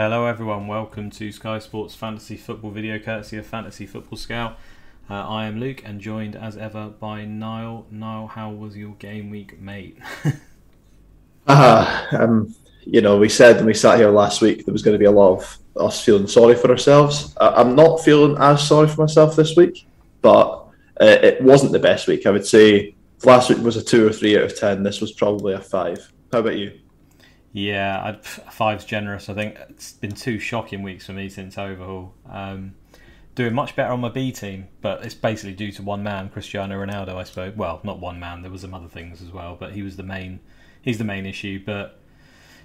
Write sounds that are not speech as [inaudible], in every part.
Hello, everyone. Welcome to Sky Sports Fantasy Football video courtesy of Fantasy Football Scout. Uh, I am Luke and joined as ever by Niall. Niall, how was your game week, mate? uh, [laughs] um, you know, we said when we sat here last week there was going to be a lot of us feeling sorry for ourselves. I- am not feeling as sorry for myself this week, but uh, it wasn't the best week. I would say last week was a two or three out of ten. This was probably a five. How about you? Yeah, I'd, five's generous. I think it's been two shocking weeks for me since overhaul. Um, doing much better on my B team, but it's basically due to one man, Cristiano Ronaldo. I suppose. Well, not one man. There was some other things as well, but he was the main. He's the main issue. But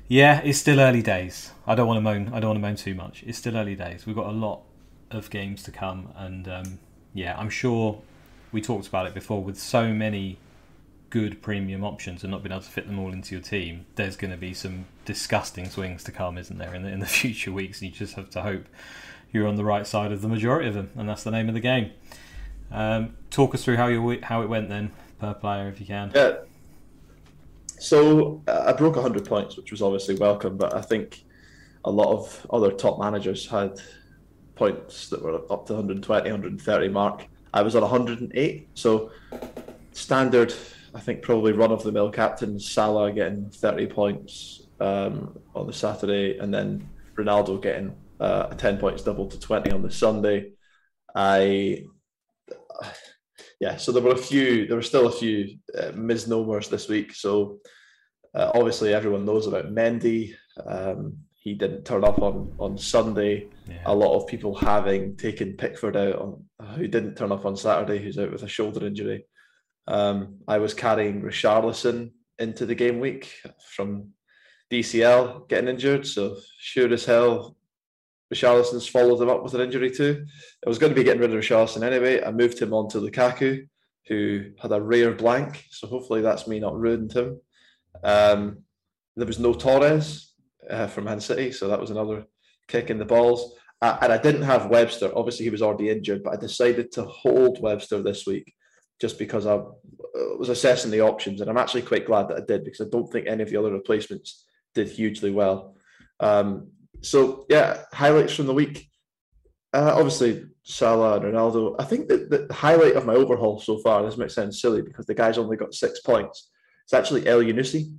yeah, it's still early days. I don't want to moan. I don't want to moan too much. It's still early days. We've got a lot of games to come, and um, yeah, I'm sure we talked about it before. With so many good premium options and not being able to fit them all into your team, there's going to be some disgusting swings to come, isn't there, in the, in the [laughs] future weeks? And you just have to hope you're on the right side of the majority of them, and that's the name of the game. Um, talk us through how you how it went then per player, if you can. Yeah. So uh, I broke 100 points, which was obviously welcome, but I think a lot of other top managers had points that were up to 120, 130 mark. I was on 108, so standard I think probably run of the mill captain Salah getting 30 points um, on the Saturday, and then Ronaldo getting uh, a 10 points double to 20 on the Sunday. I, yeah, so there were a few, there were still a few uh, misnomers this week. So uh, obviously everyone knows about Mendy. Um, he didn't turn up on on Sunday. Yeah. A lot of people having taken Pickford out on who didn't turn up on Saturday, who's out with a shoulder injury. Um, I was carrying Richarlison into the game week from DCL getting injured. So sure as hell, Richarlison's followed him up with an injury too. I was going to be getting rid of Richarlison anyway. I moved him on to Lukaku, who had a rare blank. So hopefully that's me not ruined him. Um, there was no Torres uh, from Man City, so that was another kick in the balls. Uh, and I didn't have Webster. Obviously, he was already injured, but I decided to hold Webster this week just because I uh, was assessing the options, and I'm actually quite glad that I did because I don't think any of the other replacements did hugely well. Um, so yeah, highlights from the week. Uh, obviously, Salah and Ronaldo. I think that the highlight of my overhaul so far. This might sound silly because the guy's only got six points. It's actually Elyounoussi.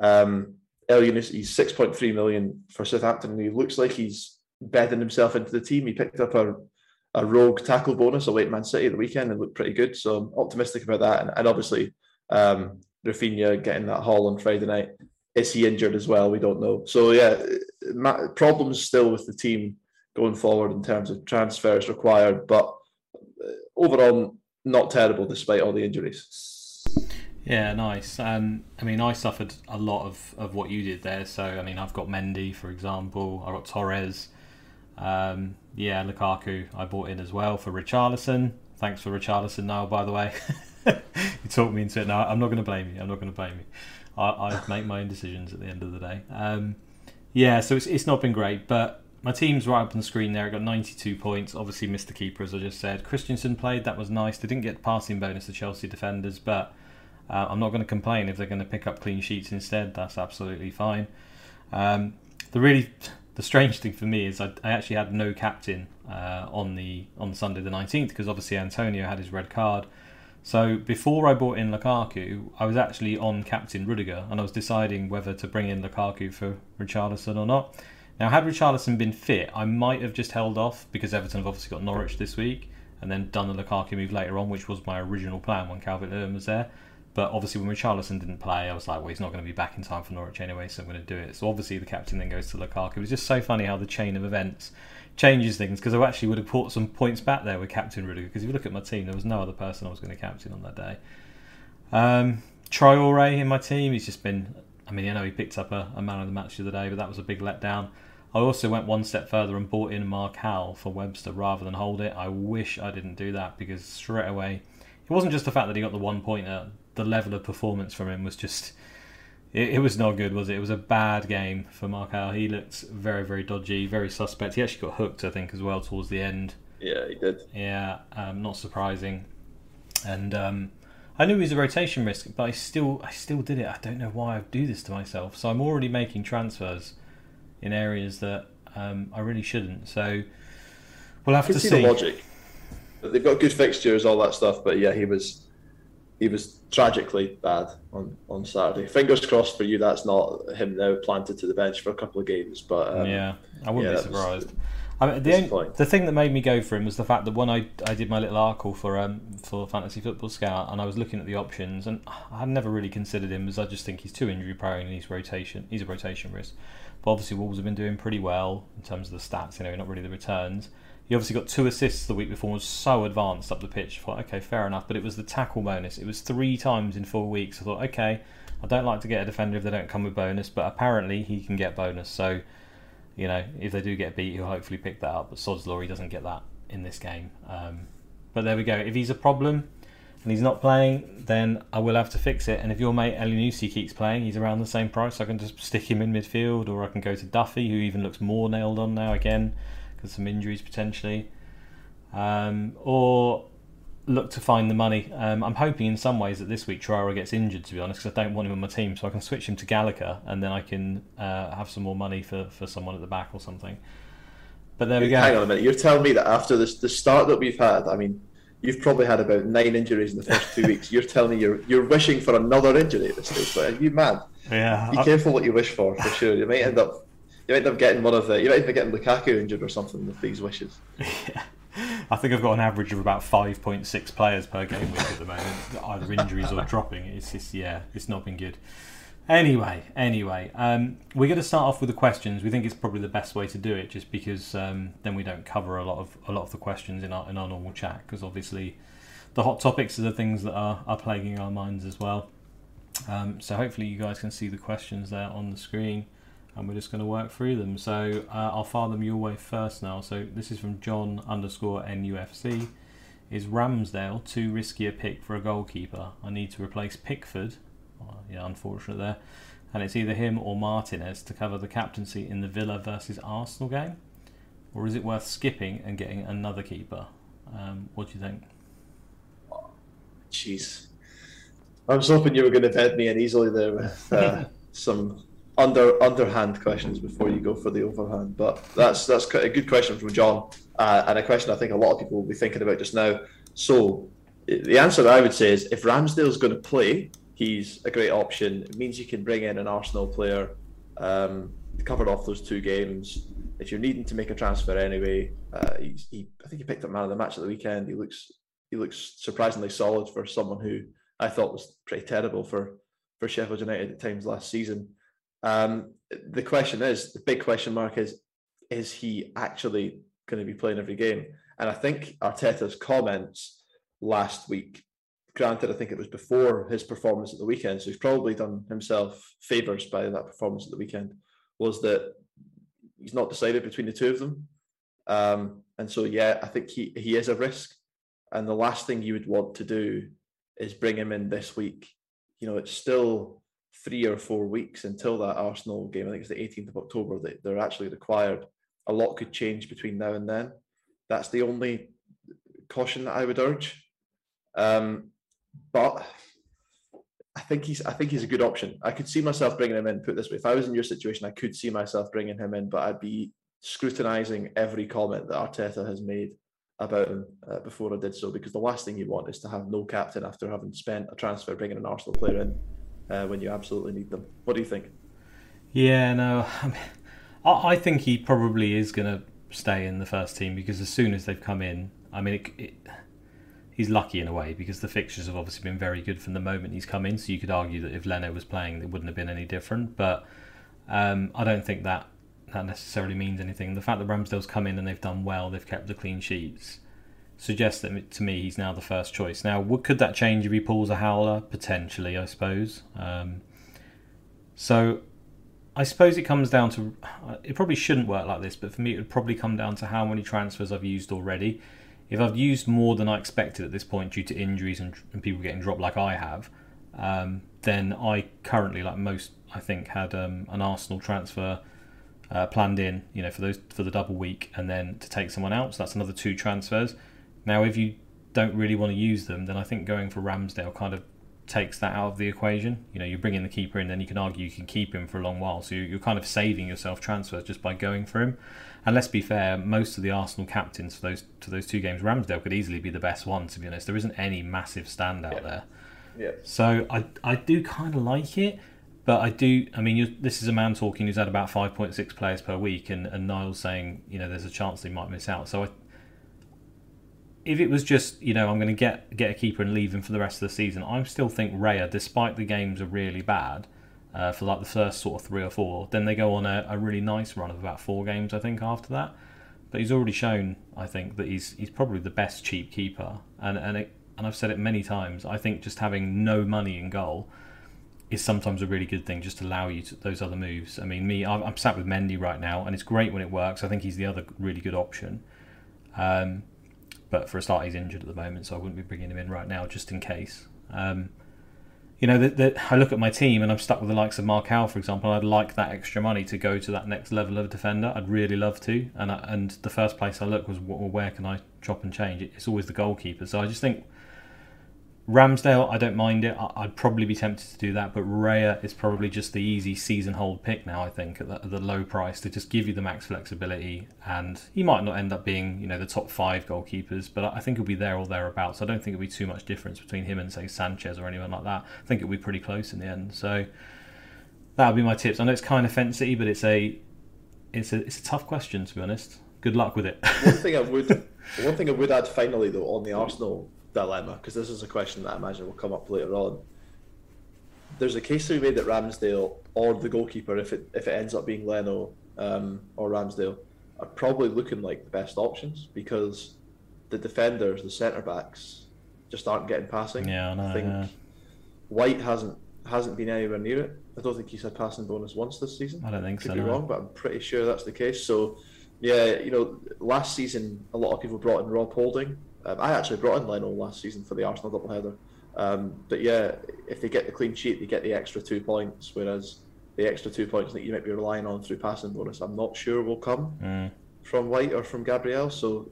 Um, Elyounoussi, he's six point three million for Southampton, and he looks like he's bedding himself into the team. He picked up a a rogue tackle bonus away at Man City the weekend and looked pretty good. So I'm optimistic about that. And, and obviously, um, Raphinha getting that haul on Friday night. Is he injured as well? We don't know. So yeah, problems still with the team going forward in terms of transfers required, but uh, overall not terrible despite all the injuries. Yeah, nice. Um, I mean, I suffered a lot of, of what you did there. So, I mean, I've got Mendy, for example. I've got Torres. Um, yeah, Lukaku I bought in as well for Richarlison. Thanks for Richarlison now, by the way. [laughs] you talked me into it. Now I'm not going to blame you. I'm not going to blame you. I, I [laughs] make my own decisions at the end of the day. Um, yeah, so it's, it's not been great, but my team's right up on the screen there. I got 92 points. Obviously, missed the keeper, as I just said. Christensen played. That was nice. They didn't get the passing bonus to Chelsea defenders, but uh, I'm not going to complain if they're going to pick up clean sheets instead. That's absolutely fine. Um, the really the strange thing for me is I, I actually had no captain uh, on the on Sunday the 19th because obviously Antonio had his red card. So before I brought in Lukaku, I was actually on captain Rudiger and I was deciding whether to bring in Lukaku for Richarlison or not. Now, had Richarlison been fit, I might have just held off because Everton have obviously got Norwich this week and then done the Lukaku move later on, which was my original plan when Calvert Lewin was there. But obviously, when Richarlison didn't play, I was like, well, he's not going to be back in time for Norwich anyway, so I'm going to do it. So obviously, the captain then goes to Lukaku. It was just so funny how the chain of events changes things because I actually would have put some points back there with Captain Rudiger. Because if you look at my team, there was no other person I was going to captain on that day. Um, Traore in my team, he's just been. I mean, I know he picked up a, a man of the match the other day, but that was a big letdown. I also went one step further and bought in Marcal for Webster rather than hold it. I wish I didn't do that because straight away, it wasn't just the fact that he got the one pointer. The level of performance from him was just, it, it was not good, was it? It was a bad game for Marcal. He looked very, very dodgy, very suspect. He actually got hooked, I think, as well towards the end. Yeah, he did. Yeah, um, not surprising. And um, I knew he was a rotation risk, but I still, I still did it. I don't know why I do this to myself. So I'm already making transfers in areas that um, I really shouldn't. So we'll have to see, see. the logic. They've got good fixtures, all that stuff, but yeah, he was he was tragically bad on, on Saturday. Fingers crossed for you. That's not him now planted to the bench for a couple of games. But um, yeah, I wouldn't yeah, be surprised. I mean, the, only, the thing that made me go for him was the fact that when I, I did my little article for um, for Fantasy Football Scout and I was looking at the options and I had never really considered him as I just think he's too injury prone and he's rotation he's a rotation risk. But obviously Wolves have been doing pretty well in terms of the stats, you know, not really the returns. He obviously got two assists the week before was so advanced up the pitch. I thought, okay, fair enough. But it was the tackle bonus. It was three times in four weeks. I thought, okay, I don't like to get a defender if they don't come with bonus, but apparently he can get bonus. So you know, if they do get beat, he'll hopefully pick that up. But Sod's Law, he doesn't get that in this game. Um, but there we go. If he's a problem and he's not playing, then I will have to fix it. And if your mate Elyounoussi keeps playing, he's around the same price. I can just stick him in midfield, or I can go to Duffy, who even looks more nailed on now again because some injuries potentially. Um, or look to find the money. Um, I'm hoping in some ways that this week Traore gets injured, to be honest, because I don't want him on my team, so I can switch him to Gallagher, and then I can uh, have some more money for, for someone at the back or something. But there we go. Hang on a minute. You're telling me that after this, the start that we've had, I mean, you've probably had about nine injuries in the first two [laughs] weeks. You're telling me you're you're wishing for another injury at this stage. But are you mad? Yeah. Be careful what you wish for, for sure. You might end up. You end up getting one of the. You might end up getting Lukaku injured or something with these wishes. yeah. [laughs] I think I've got an average of about 5.6 players per game week at the moment, either injuries or dropping. It's just, yeah, it's not been good. Anyway, anyway, um, we're going to start off with the questions. We think it's probably the best way to do it, just because um, then we don't cover a lot of a lot of the questions in our in our normal chat. Because obviously, the hot topics are the things that are, are plaguing our minds as well. Um, so hopefully, you guys can see the questions there on the screen and we're just going to work through them. So uh, I'll fire them your way first now. So this is from John underscore NUFC. Is Ramsdale too risky a pick for a goalkeeper? I need to replace Pickford. Oh, yeah, unfortunate there. And it's either him or Martinez to cover the captaincy in the Villa versus Arsenal game. Or is it worth skipping and getting another keeper? Um, what do you think? Jeez. I was hoping you were going to bed me in easily there with uh, [laughs] some under underhand questions before you go for the overhand. But that's that's a good question from John, uh, and a question I think a lot of people will be thinking about just now. So the answer I would say is if Ramsdale's going to play, he's a great option. It means you can bring in an Arsenal player, um, covered off those two games. If you're needing to make a transfer anyway, uh, he, I think he picked up man of the match at the weekend. He looks he looks surprisingly solid for someone who I thought was pretty terrible for for Sheffield United at times last season. Um, the question is, the big question mark is, is he actually going to be playing every game? And I think Arteta's comments last week, granted, I think it was before his performance at the weekend, so he's probably done himself favours by that performance at the weekend, was that he's not decided between the two of them. Um, and so, yeah, I think he, he is a risk. And the last thing you would want to do is bring him in this week. You know, it's still three or four weeks until that Arsenal game. I think it's the 18th of October that they're actually required. A lot could change between now and then. That's the only caution that I would urge. Um, but I think he's I think he's a good option. I could see myself bringing him in. Put this way, if I was in your situation, I could see myself bringing him in, but I'd be scrutinising every comment that Arteta has made about him uh, before I did so, because the last thing you want is to have no captain after having spent a transfer bringing an Arsenal player in uh, when you absolutely need them. What do you think? Yeah, no, [laughs] I, mean, I think he probably is going to stay in the first team because as soon as they've come in, I mean, it, it, he's lucky in a way because the fixtures have obviously been very good from the moment he's come in. So you could argue that if Leno was playing, it wouldn't have been any different. But um, I don't think that that necessarily means anything. The fact that Ramsdale's come in and they've done well, they've kept the clean sheets suggests that to me he's now the first choice. Now, could that change if he pulls a howler? Potentially, I suppose. Um, so I suppose it comes down to it probably shouldn't work like this, but for me it would probably come down to how many transfers I've used already. If I've used more than I expected at this point due to injuries and, and people getting dropped like I have, um, then I currently, like most, I think, had um, an Arsenal transfer uh, planned in, you know, for those for the double week, and then to take someone else. That's another two transfers. Now, if you don't really want to use them, then I think going for Ramsdale kind of takes that out of the equation. You know, you bring in the keeper, and then you can argue you can keep him for a long while. So you're kind of saving yourself transfers just by going for him. And let's be fair, most of the Arsenal captains for those to those two games, Ramsdale could easily be the best one. To be honest, there isn't any massive standout yeah. there. Yeah. So I I do kind of like it, but I do. I mean, this is a man talking who's had about five point six players per week, and and Niall's saying you know there's a chance they might miss out. So I, if it was just you know I'm going to get get a keeper and leave him for the rest of the season, I still think Raya, despite the games are really bad. Uh, for like the first sort of three or four, then they go on a, a really nice run of about four games, I think, after that. But he's already shown, I think, that he's he's probably the best cheap keeper, and and it, and I've said it many times. I think just having no money in goal is sometimes a really good thing, just to allow you to, those other moves. I mean, me, I'm, I'm, sat with Mendy right now, and it's great when it works. I think he's the other really good option. Um, but for a start, he's injured at the moment, so I wouldn't be bringing him in right now just in case. Um, you know, that I look at my team and I'm stuck with the likes of Marcal, for example. I'd like that extra money to go to that next level of defender. I'd really love to. And I, and the first place I look was, well, where can I chop and change? It's always the goalkeeper. So I just think Ramsdale, I don't mind it. I'd probably be tempted to do that, but Raya is probably just the easy season hold pick now. I think at the, at the, low price to just give you the max flexibility, and he might not end up being you know the top five goalkeepers, but I think he'll be there or thereabouts. I don't think it'll be too much difference between him and say Sanchez or anyone like that. I think it'll be pretty close in the end. So that would be my tips. I know it's kind of fancy, but it's a it's a it's a tough question to be honest. Good luck with it. one thing I would [laughs] one thing I would add finally though on the Arsenal dilemma because this is a question that I imagine will come up later on. There's a case to be made that Ramsdale or the goalkeeper, if it if it ends up being Leno um, or Ramsdale, are probably looking like the best options because the defenders, the centre backs, just aren't getting passing. Yeah, I, know, I think yeah. White hasn't hasn't been anywhere near it. I don't think he's had passing bonus once this season. I don't think Could so. Be no. wrong, but I'm pretty sure that's the case. So, yeah, you know, last season a lot of people brought in Rob Holding, um, I actually brought in Leno last season for the Arsenal doubleheader. Um, but yeah, if they get the clean sheet, they get the extra two points, whereas the extra two points that you might be relying on through passing bonus, I'm not sure will come mm. from White or from Gabriel. So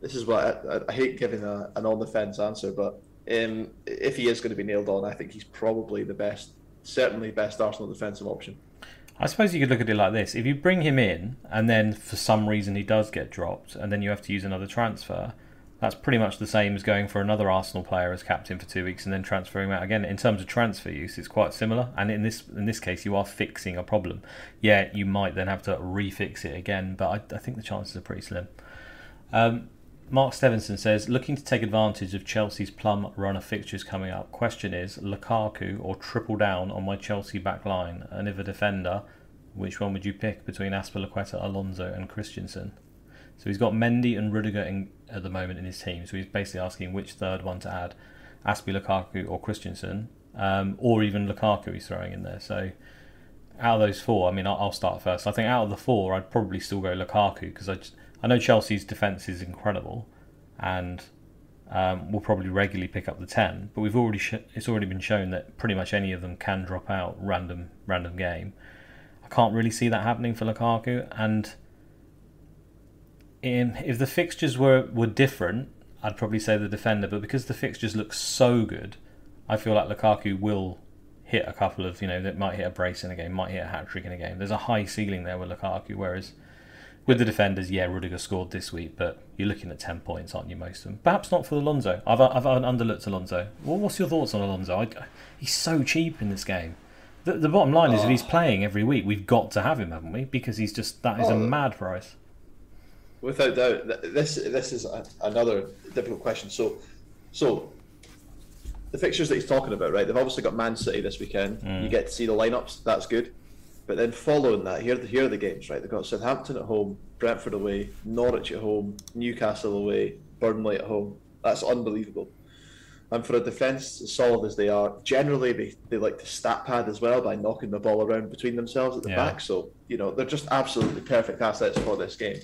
this is what I, I hate giving a, an on the fence answer, but um, if he is going to be nailed on, I think he's probably the best, certainly best Arsenal defensive option. I suppose you could look at it like this: if you bring him in, and then for some reason he does get dropped, and then you have to use another transfer, that's pretty much the same as going for another Arsenal player as captain for two weeks and then transferring him out again. In terms of transfer use, it's quite similar. And in this in this case, you are fixing a problem. Yeah, you might then have to refix it again, but I, I think the chances are pretty slim. Um, Mark Stevenson says, looking to take advantage of Chelsea's plum runner fixtures coming up. Question is, Lukaku or triple down on my Chelsea back line? And if a defender, which one would you pick between Azpilicueta, Alonso, and Christensen? So he's got Mendy and Rudiger in, at the moment in his team. So he's basically asking which third one to add, Azpilicueta or Christensen, um, or even Lukaku he's throwing in there. So out of those four, I mean, I'll, I'll start first. I think out of the four, I'd probably still go Lukaku because I just I know Chelsea's defence is incredible, and um, will probably regularly pick up the ten. But we've already sh- it's already been shown that pretty much any of them can drop out random random game. I can't really see that happening for Lukaku, and in, if the fixtures were were different, I'd probably say the defender. But because the fixtures look so good, I feel like Lukaku will hit a couple of you know that might hit a brace in a game, might hit a hat trick in a game. There's a high ceiling there with Lukaku, whereas with the defenders, yeah, Rudiger scored this week, but you're looking at 10 points, aren't you, most of them? Perhaps not for Alonso. I've, I've underlooked Alonso. Well, what's your thoughts on Alonso? I, he's so cheap in this game. The, the bottom line is, oh. if he's oh. playing every week, we've got to have him, haven't we? Because he's just, that is oh, a mad price. Without doubt. This, this is a, another difficult question. So, so the fixtures that he's talking about, right? They've obviously got Man City this weekend. Mm. You get to see the lineups. That's good. But then following that, here, here are the games, right? They've got Southampton at home, Brentford away, Norwich at home, Newcastle away, Burnley at home. That's unbelievable. And for a defence as solid as they are, generally they, they like to stat pad as well by knocking the ball around between themselves at the yeah. back. So, you know, they're just absolutely perfect assets for this game.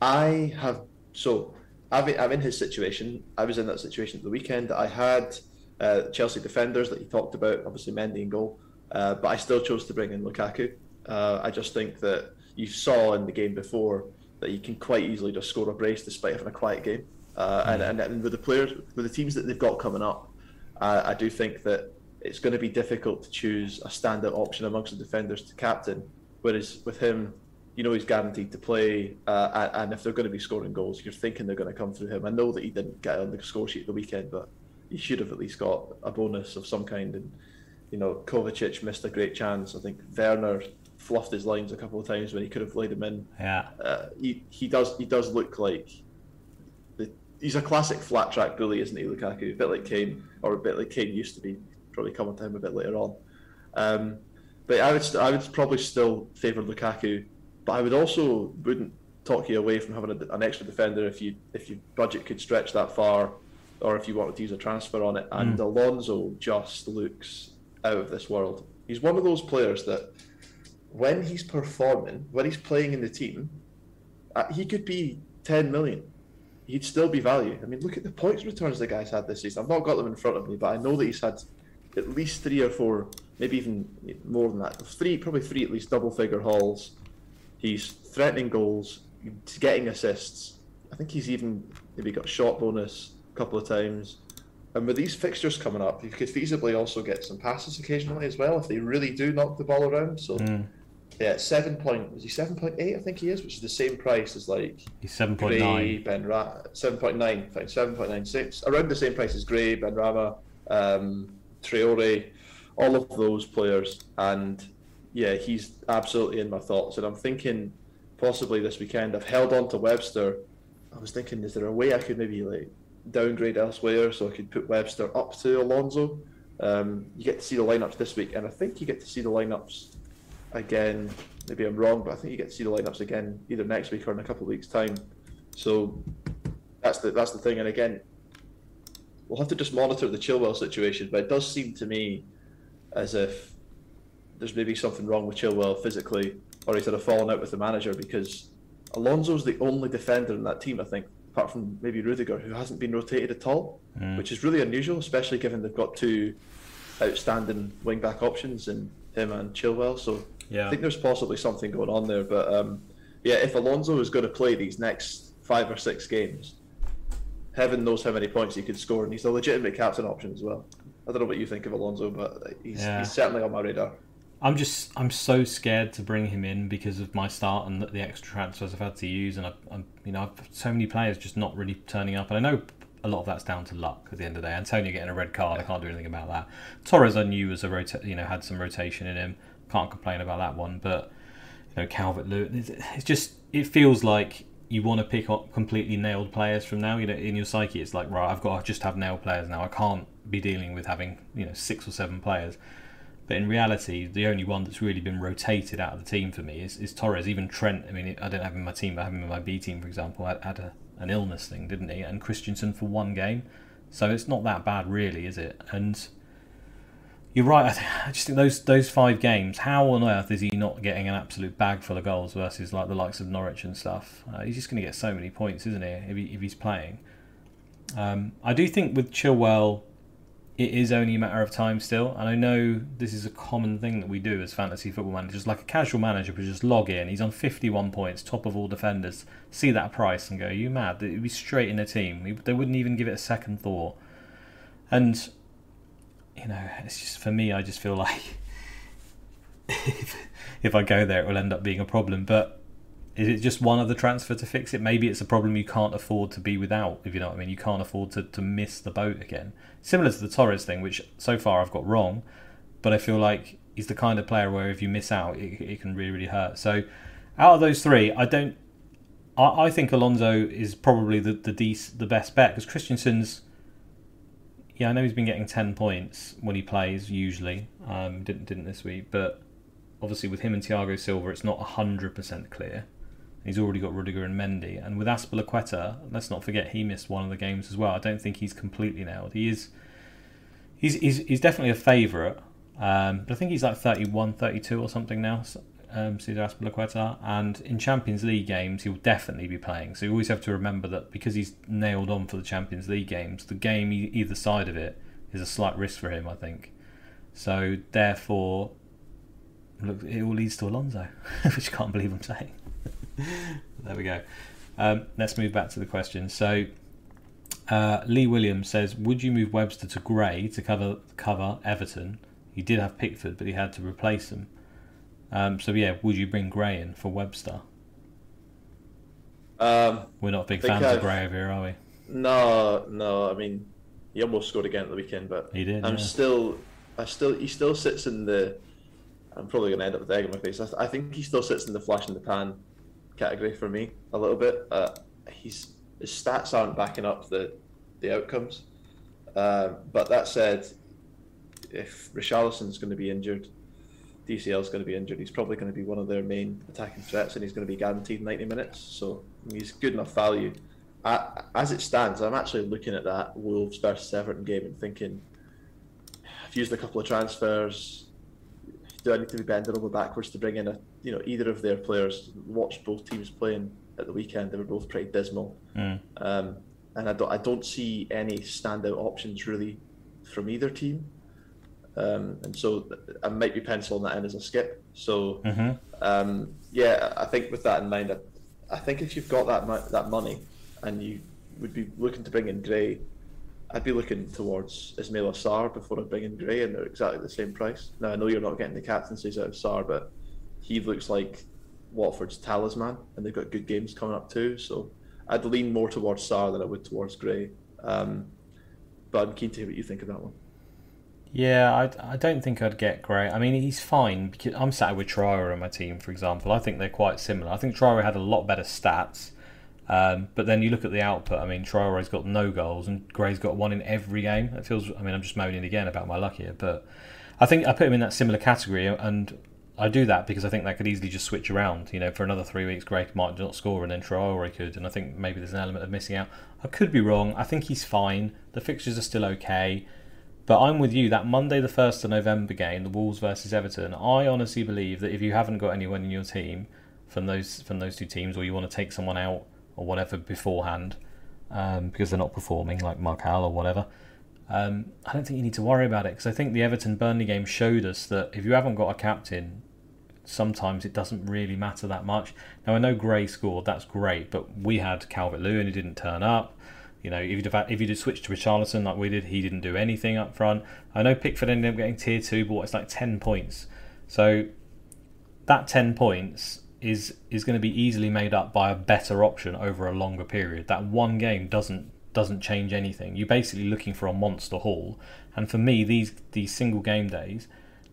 I have, so I'm in his situation. I was in that situation at the weekend. I had uh, Chelsea defenders that he talked about, obviously Mendy and goal, uh, but I still chose to bring in Lukaku. Uh, I just think that you saw in the game before that you can quite easily just score a brace despite having a quiet game. Uh, and, and, and, with the players, with the teams that they've got coming up, I do think that it's going to be difficult to choose a standout option amongst the defenders to captain. Whereas with him, you know he's guaranteed to play, uh, and if they're going to be scoring goals, you're thinking they're going to come through him. I know that he didn't get on the score sheet the weekend, but he should have at least got a bonus of some kind. And you know, Kovacic missed a great chance. I think Werner fluffed his lines a couple of times when he could have laid him in. Yeah, uh, he he does he does look like the, he's a classic flat track bully, isn't he, Lukaku? A bit like Kane, or a bit like Kane used to be. Probably coming to him a bit later on. Um, but I would I would probably still favour Lukaku but I would also wouldn't talk you away from having a, an extra defender if you if your budget could stretch that far, or if you wanted to use a transfer on it. And mm. Alonso just looks out of this world. He's one of those players that when he's performing, when he's playing in the team, uh, he could be 10 million. He'd still be value. I mean, look at the points returns the guy's had this season. I've not got them in front of me, but I know that he's had at least three or four, maybe even more than that. Three, probably three at least double figure hauls He's threatening goals, getting assists. I think he's even maybe got shot bonus a couple of times. And with these fixtures coming up, he could feasibly also get some passes occasionally as well if they really do knock the ball around. So mm. Yeah, seven point was he seven point eight? I think he is, which is the same price as like he's seven point nine. Ben Ra- seven point nine, fine, seven point nine six, around the same price as Gray, Benrahma, um, Traore, all of those players, and yeah, he's absolutely in my thoughts. And I'm thinking possibly this weekend. I've held on to Webster. I was thinking, is there a way I could maybe like downgrade elsewhere so I could put Webster up to Alonso? Um, you get to see the lineups this week, and I think you get to see the lineups again. Maybe I'm wrong, but I think you get to see the lineups again either next week or in a couple of weeks' time. So that's the that's the thing. And again, we'll have to just monitor the Chilwell situation. But it does seem to me as if there's maybe something wrong with Chilwell physically, or he's had a falling out with the manager because Alonso's the only defender in that team, I think, apart from maybe Rudiger, who hasn't been rotated at all, mm. which is really unusual, especially given they've got two outstanding wing back options in him and Chilwell. So yeah. I think there's possibly something going on there. But um, yeah, if Alonso is going to play these next five or six games, heaven knows how many points he could score, and he's a legitimate captain option as well. I don't know what you think of Alonso, but he's, yeah. he's certainly on my radar. I'm just I'm so scared to bring him in because of my start and the extra transfers I've had to use, and I, am you know I've so many players just not really turning up, and I know a lot of that's down to luck at the end of the day. Antonio getting a red card, I can't do anything about that. Torres I knew was a rota- you know had some rotation in him, can't complain about that one, but you know Calvert Lewin, it's just it feels like you want to pick up completely nailed players from now. You know, in your psyche, it's like right, I've got to just have nailed players now. I can't be dealing with having you know six or seven players. But in reality, the only one that's really been rotated out of the team for me is, is Torres. Even Trent, I mean, I don't have him in my team, but I have him in my B team, for example, had, had a, an illness thing, didn't he? And Christensen for one game. So it's not that bad, really, is it? And you're right. I just think those those five games. How on earth is he not getting an absolute bag full of goals versus like the likes of Norwich and stuff? Uh, he's just going to get so many points, isn't he? If, he, if he's playing. Um, I do think with Chilwell, it is only a matter of time still. And I know this is a common thing that we do as fantasy football managers. Like a casual manager would just log in, he's on 51 points, top of all defenders, see that price and go, you mad? It'd be straight in the team. They wouldn't even give it a second thought. And, you know, it's just for me, I just feel like if, [laughs] if I go there, it will end up being a problem. But is it just one other transfer to fix it? Maybe it's a problem you can't afford to be without, if you know what I mean. You can't afford to, to miss the boat again. Similar to the Torres thing, which so far I've got wrong, but I feel like he's the kind of player where if you miss out, it, it can really, really hurt. So out of those three, I don't. I, think Alonso is probably the the, the best bet because Christensen's. Yeah, I know he's been getting ten points when he plays usually. Um, didn't didn't this week, but obviously with him and Thiago Silva, it's not hundred percent clear. He's already got Rudiger and Mendy. And with Azpilicueta, let's not forget he missed one of the games as well. I don't think he's completely nailed. He is he's he's, he's definitely a favourite. Um, but I think he's like 31, 32 or something now. So, um, Cesar Azpilicueta, and in Champions League games he'll definitely be playing. So you always have to remember that because he's nailed on for the Champions League games, the game either side of it is a slight risk for him, I think. So therefore, look, it all leads to Alonso, [laughs] which I can't believe I'm saying. [laughs] there we go. Um, let's move back to the question. So uh, Lee Williams says, "Would you move Webster to Gray to cover cover Everton? He did have Pickford, but he had to replace him. Um, so yeah, would you bring Gray in for Webster? Um, We're not big fans I've... of Gray over here, are we? No, no. I mean, he almost scored again at the weekend, but he did. I'm yeah. still, I still, he still sits in the. I'm probably going to end up with egg in my face. I, th- I, think he still sits in the flash in the pan category for me a little bit. Uh, he's his stats aren't backing up the the outcomes. Uh, but that said, if Richarlison's going to be injured, DCL is going to be injured, he's probably going to be one of their main attacking threats, and he's going to be guaranteed 90 minutes. So he's good enough value. I, as it stands, I'm actually looking at that Wolves versus Everton game and thinking, I've used a couple of transfers. Do I need to be bending over backwards to bring in a, you know, either of their players? Watched both teams playing at the weekend; they were both pretty dismal. Mm. Um, and I don't, I don't see any standout options really from either team. Um, and so I might be penciling that in as a skip. So mm-hmm. um, yeah, I think with that in mind, I, I think if you've got that that money and you would be looking to bring in Gray, I'd be looking towards Ismail Sarr before I bring in Gray, and they're exactly the same price. Now I know you're not getting the captaincies out of Sarr, but he looks like Watford's talisman, and they've got good games coming up too. So I'd lean more towards Sarr than I would towards Gray. Um, but I'm keen to hear what you think of that one. Yeah, I, I don't think I'd get Gray. I mean, he's fine because I'm sat with Traore on my team, for example. I think they're quite similar. I think Traore had a lot better stats, um, but then you look at the output. I mean, Traore's got no goals and Gray's got one in every game. It feels. I mean, I'm just moaning again about my luck here, but I think I put him in that similar category, and I do that because I think that could easily just switch around. You know, for another three weeks, Gray might not score, and then Traore could, and I think maybe there's an element of missing out. I could be wrong. I think he's fine. The fixtures are still okay. But I'm with you. That Monday, the first of November game, the Wolves versus Everton. I honestly believe that if you haven't got anyone in your team from those from those two teams, or you want to take someone out or whatever beforehand, um, because they're not performing like Marcal or whatever, um, I don't think you need to worry about it. Because I think the Everton Burnley game showed us that if you haven't got a captain, sometimes it doesn't really matter that much. Now I know Gray scored, that's great, but we had Calvert Lewin who didn't turn up. You know, if you'd have, if you'd switched to Richarlison like we did, he didn't do anything up front. I know Pickford ended up getting tier two, but it's like ten points. So that ten points is is going to be easily made up by a better option over a longer period. That one game doesn't doesn't change anything. You're basically looking for a monster haul, and for me, these these single game days,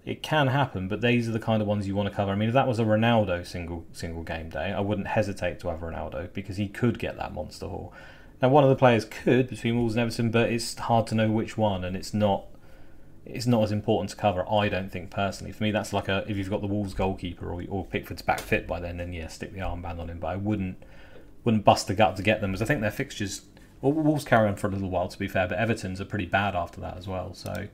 it can happen. But these are the kind of ones you want to cover. I mean, if that was a Ronaldo single single game day, I wouldn't hesitate to have Ronaldo because he could get that monster haul. Now, one of the players could between Wolves and Everton, but it's hard to know which one, and it's not it's not as important to cover. I don't think personally. For me, that's like a if you've got the Wolves goalkeeper or, or Pickford's back fit by then, then yeah, stick the armband on him. But I wouldn't wouldn't bust the gut to get them, because I think their fixtures. Well, Wolves carry on for a little while, to be fair, but Everton's are pretty bad after that as well. So.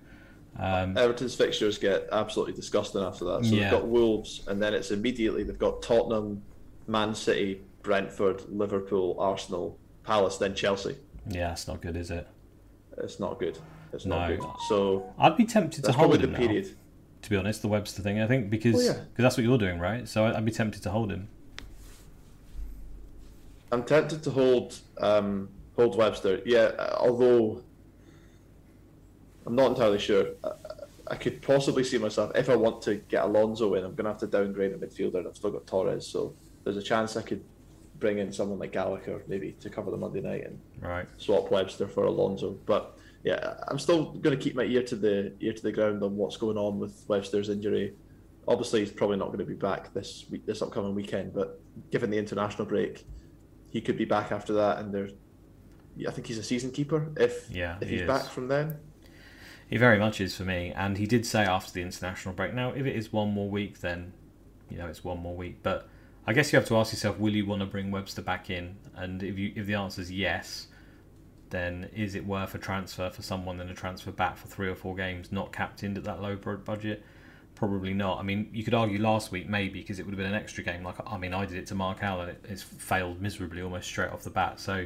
Um, Everton's fixtures get absolutely disgusting after that. So yeah. they've got Wolves, and then it's immediately they've got Tottenham, Man City, Brentford, Liverpool, Arsenal, Palace, then Chelsea. Yeah, it's not good, is it? It's not good. It's not no. good. So I'd be tempted to hold him the period. Now, to be honest, the Webster thing. I think because well, yeah. cause that's what you're doing, right? So I'd be tempted to hold him. I'm tempted to hold um, hold Webster. Yeah, although I'm not entirely sure. I, I could possibly see myself if I want to get Alonso in. I'm going to have to downgrade a midfielder, and I've still got Torres. So there's a chance I could bring in someone like Gallagher maybe to cover the Monday night and right. swap Webster for Alonso. But yeah, I'm still going to keep my ear to the ear to the ground on what's going on with Webster's injury. Obviously, he's probably not going to be back this week, this upcoming weekend. But given the international break, he could be back after that. And there's, I think he's a season keeper if yeah, if he's is. back from then. He very much is for me, and he did say after the international break. Now, if it is one more week, then you know it's one more week. But I guess you have to ask yourself: Will you want to bring Webster back in? And if you if the answer is yes, then is it worth a transfer for someone and a transfer back for three or four games, not captained at that low budget? Probably not. I mean, you could argue last week maybe because it would have been an extra game. Like I mean, I did it to Marcal, it, it's failed miserably almost straight off the bat. So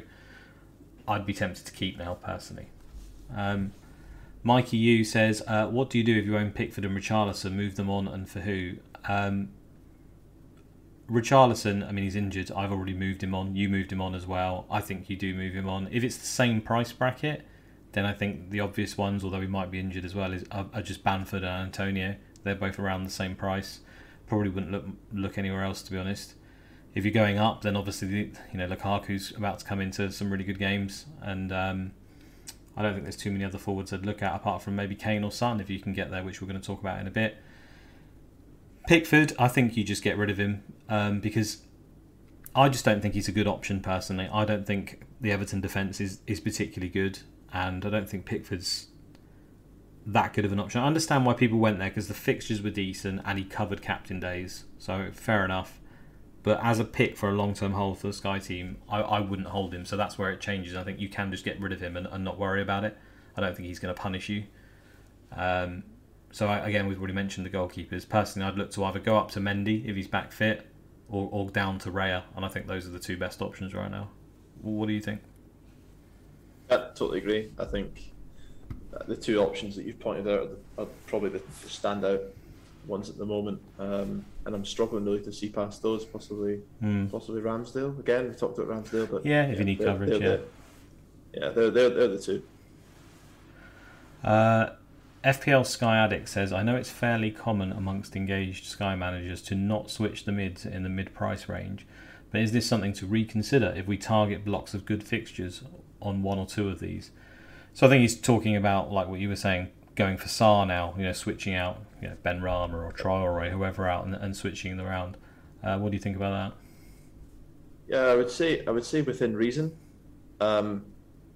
I'd be tempted to keep now personally. Um, Mikey U says, uh, "What do you do if you own Pickford and Richarlison? Move them on, and for who?" Um, Richarlison, I mean, he's injured. I've already moved him on. You moved him on as well. I think you do move him on. If it's the same price bracket, then I think the obvious ones, although he might be injured as well, is are, are just Bamford and Antonio. They're both around the same price. Probably wouldn't look look anywhere else to be honest. If you're going up, then obviously you know Lukaku's about to come into some really good games, and um, I don't think there's too many other forwards I'd look at apart from maybe Kane or Son if you can get there, which we're going to talk about in a bit. Pickford, I think you just get rid of him um, because I just don't think he's a good option personally. I don't think the Everton defence is, is particularly good, and I don't think Pickford's that good of an option. I understand why people went there because the fixtures were decent and he covered captain days, so fair enough. But as a pick for a long term hold for the Sky team, I, I wouldn't hold him. So that's where it changes. I think you can just get rid of him and, and not worry about it. I don't think he's going to punish you. Um, so I, again, we've already mentioned the goalkeepers. Personally, I'd look to either go up to Mendy if he's back fit, or, or down to Raya, and I think those are the two best options right now. What do you think? I totally agree. I think the two options that you've pointed out are, probably the, the standout ones at the moment, um, and I'm struggling really to see past those. Possibly, mm. possibly Ramsdale again. We talked about Ramsdale, but yeah, if yeah, you need coverage, they're, yeah, yeah, they're, they're they're the two. Uh, FPL Sky Addict says, I know it's fairly common amongst engaged Sky managers to not switch the mids in the mid price range, but is this something to reconsider if we target blocks of good fixtures on one or two of these? So I think he's talking about, like what you were saying, going for Sarr now, you know, switching out you know, Benrahma or Traore, whoever out, and, and switching them around. Uh, what do you think about that? Yeah, I would say I would say within reason. Um,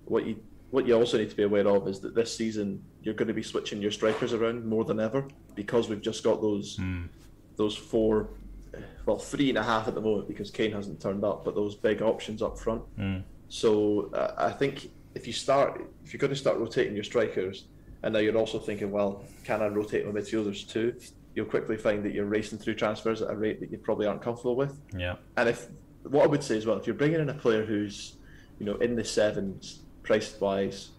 what you what you also need to be aware of is that this season you're going to be switching your strikers around more than ever because we've just got those mm. those four, well, three and a half at the moment because Kane hasn't turned up, but those big options up front. Mm. So uh, I think if you start, if you're going to start rotating your strikers, and now you're also thinking, well, can I rotate my midfielders too? You'll quickly find that you're racing through transfers at a rate that you probably aren't comfortable with. Yeah. And if what I would say as well, if you're bringing in a player who's, you know, in the sevens, price wise,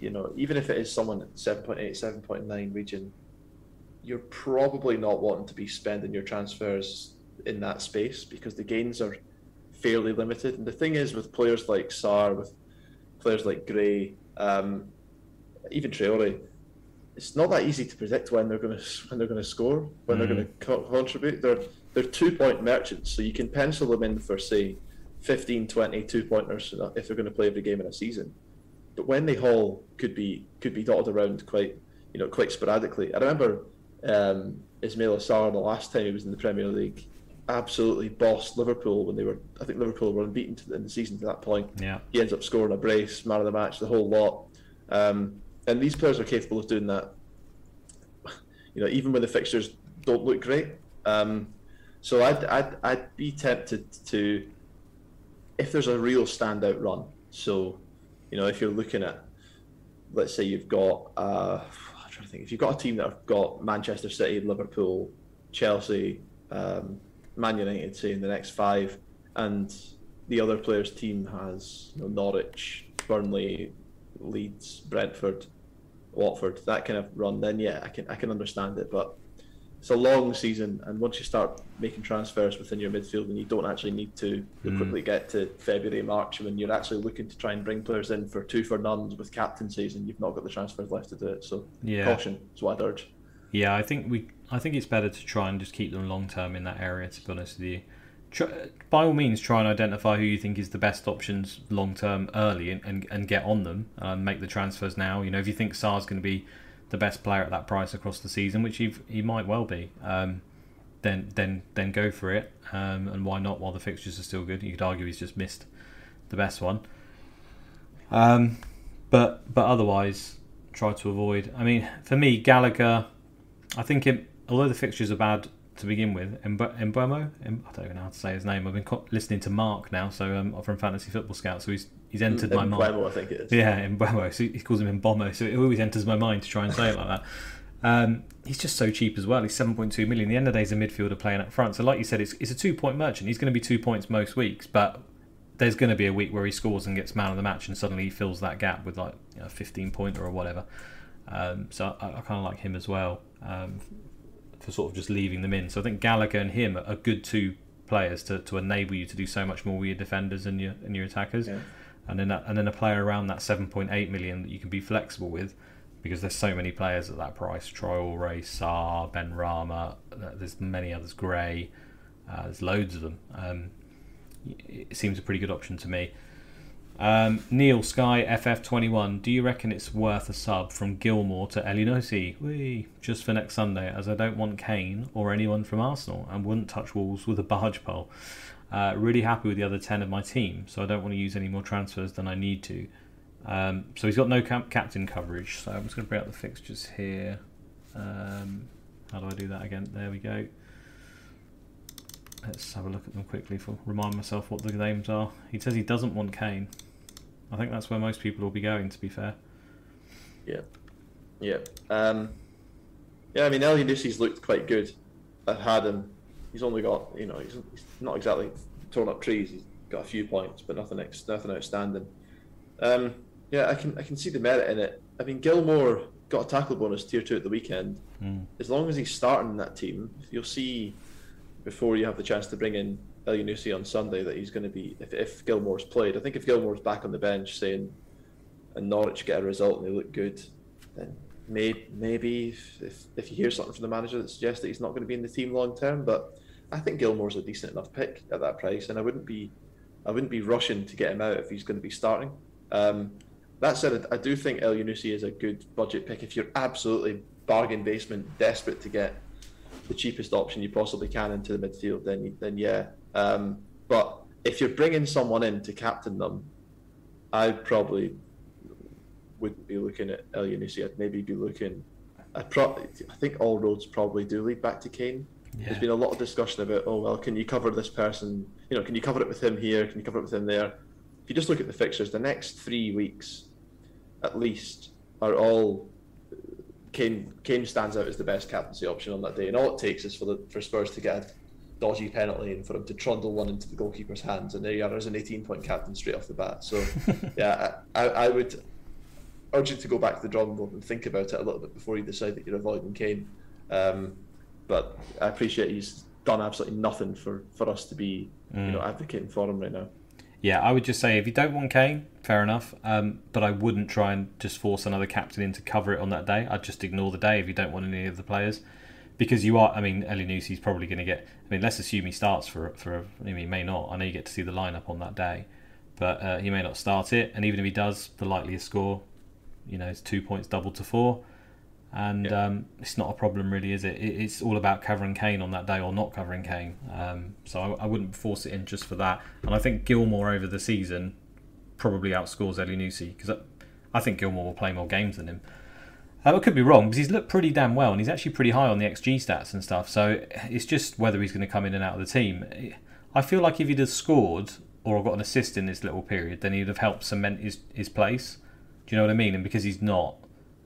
you know, even if it is someone at 7.8, 7.9 region, you're probably not wanting to be spending your transfers in that space because the gains are fairly limited. And the thing is, with players like Sarr, with players like Gray, um, even Traore, it's not that easy to predict when they're going [laughs] to when they're going to score, when mm. they're going to co- contribute. They're they're two point merchants, so you can pencil them in for say 15, 20 two pointers if they're going to play every game in a season. But when they haul, could be could be dotted around quite you know quite sporadically. I remember um, Ismaila Sarr the last time he was in the Premier League absolutely bossed Liverpool when they were I think Liverpool were unbeaten in the season to that point. Yeah, he ends up scoring a brace, man of the match, the whole lot. Um, and these players are capable of doing that. [sighs] You know, even when the fixtures don't look great. Um, so I'd, I'd I'd be tempted to, if there's a real standout run. So you know, if you're looking at, let's say you've got, uh, I'm trying to think, if you've got a team that have got Manchester City, Liverpool, Chelsea, um, Man United, say in the next five, and the other player's team has you know, Norwich, Burnley, Leeds, Brentford, Watford, that kind of run, then yeah, I can I can understand it. But it's a long season, and once you start making transfers within your midfield, and you don't actually need to mm. quickly get to February, March, when you're actually looking to try and bring players in for two for nuns with captaincies, and you've not got the transfers left to do it. So yeah. caution is what I'd urge. Yeah, I think we, I think it's better to try and just keep them long term in that area. To be honest with you, try, by all means, try and identify who you think is the best options long term early, and, and, and get on them and make the transfers now. You know, if you think Sarr's going to be the best player at that price across the season, which he he might well be, um, then then then go for it. Um, and why not? While the fixtures are still good, you could argue he's just missed the best one. Um, but but otherwise, try to avoid. I mean, for me, Gallagher, I think it, although the fixtures are bad to begin with. Mbeumo, I don't even know how to say his name. I've been listening to Mark now, so um, from Fantasy Football Scout, so he's he's entered my mind. I think it is. Yeah, Mbeumo. So he calls him Mbombo, so it always enters my mind to try and say it like that. Um, he's just so cheap as well. He's 7.2 million. The end of the day, he's a midfielder playing up front. So, like you said, it's, it's a two point merchant. He's going to be two points most weeks, but there's going to be a week where he scores and gets man of the match, and suddenly he fills that gap with like you know, 15 pointer or whatever. Um, so I, I kind of like him as well um, for sort of just leaving them in. So I think Gallagher and him are good two players to, to enable you to do so much more with your defenders and your and your attackers. Yeah. And then and then a player around that 7.8 million that you can be flexible with because there's so many players at that price. Traore, Sarr, Benrahma, there's many others, Gray, uh, there's loads of them. Um, it seems a pretty good option to me. Um, Neil Sky FF21, do you reckon it's worth a sub from Gilmour to Elyounoussi? Wee, just for next Sunday, as I don't want Kane or anyone from Arsenal and wouldn't touch Wolves with a barge pole. Uh, really happy with the other 10 of my team, so I don't want to use any more transfers than I need to. Um, so he's got no cap- captain coverage. So I'm just going to bring up the fixtures here. Um, how do I do that again? There we go. Let's have a look at them quickly for remind myself what the names are. He says he doesn't want Kane. I think that's where most people will be going. To be fair. Yeah. Yeah. Um, yeah. I mean, Elyounoussi's looked quite good. I've had him. He's only got you know he's, he's not exactly torn up trees. He's got a few points, but nothing ex- nothing outstanding. Um, yeah, I can I can see the merit in it. I mean, Gilmour got a tackle bonus tier two at the weekend. Mm. As long as he's starting that team, you'll see before you have the chance to bring in Elyounoussi on Sunday that he's going to be if, if Gilmour's played. I think if Gilmour's back on the bench saying and Norwich get a result and they look good, then maybe maybe if, if, you hear something from the manager that suggests that he's not going to be in the team long term, but I think Gilmour's a decent enough pick at that price, and I wouldn't be I wouldn't be rushing to get him out if he's going to be starting. Um, that said, I do think Elyounoussi is a good budget pick if you're absolutely bargain basement desperate to get the cheapest option you possibly can into the midfield. Then, then yeah. Um, but if you're bringing someone in to captain them, I probably wouldn't be looking at Elyounoussi. I'd maybe be looking. I probably, I think all roads probably do lead back to Kane. Yeah. There's been a lot of discussion about, oh well, can you cover this person? You know, can you cover it with him here? Can you cover it with him there? If you just look at the fixtures, the next three weeks at least, are all Kane. Kane stands out as the best captaincy option on that day, and all it takes is for the for Spurs to get a dodgy penalty and for him to trundle one into the goalkeeper's hands, and there you are as an 18 point captain straight off the bat. So, [laughs] yeah, I, I would urge you to go back to the drawing board and think about it a little bit before you decide that you're avoiding Kane. Um, but I appreciate he's done absolutely nothing for, for us to be, mm. you know, advocating for him right now. Yeah, I would just say if you don't want Kane, fair enough. Um, but I wouldn't try and just force another captain in to cover it on that day. I'd just ignore the day if you don't want any of the players, because you are. I mean, Elyounoussi is probably going to get. I mean, let's assume he starts for for. I mean, he may not. I know you get to see the lineup on that day, but uh, he may not start it. And even if he does, the likeliest score, you know, is two points doubled to four and yeah. um, it's not a problem really, is it? It's all about covering Kane on that day or not covering Kane. Um, so I, I, wouldn't force it in just for that. And I think Gilmour over the season probably outscores Elyounoussi because I, I, think Gilmour will play more games than him. Um, I could be wrong because he's looked pretty damn well and he's actually pretty high on the XG stats and stuff. So it's just whether he's going to come in and out of the team. I feel like if he'd have scored or got an assist in this little period, then he'd have helped cement his, his place. Do you know what I mean? And because he's not,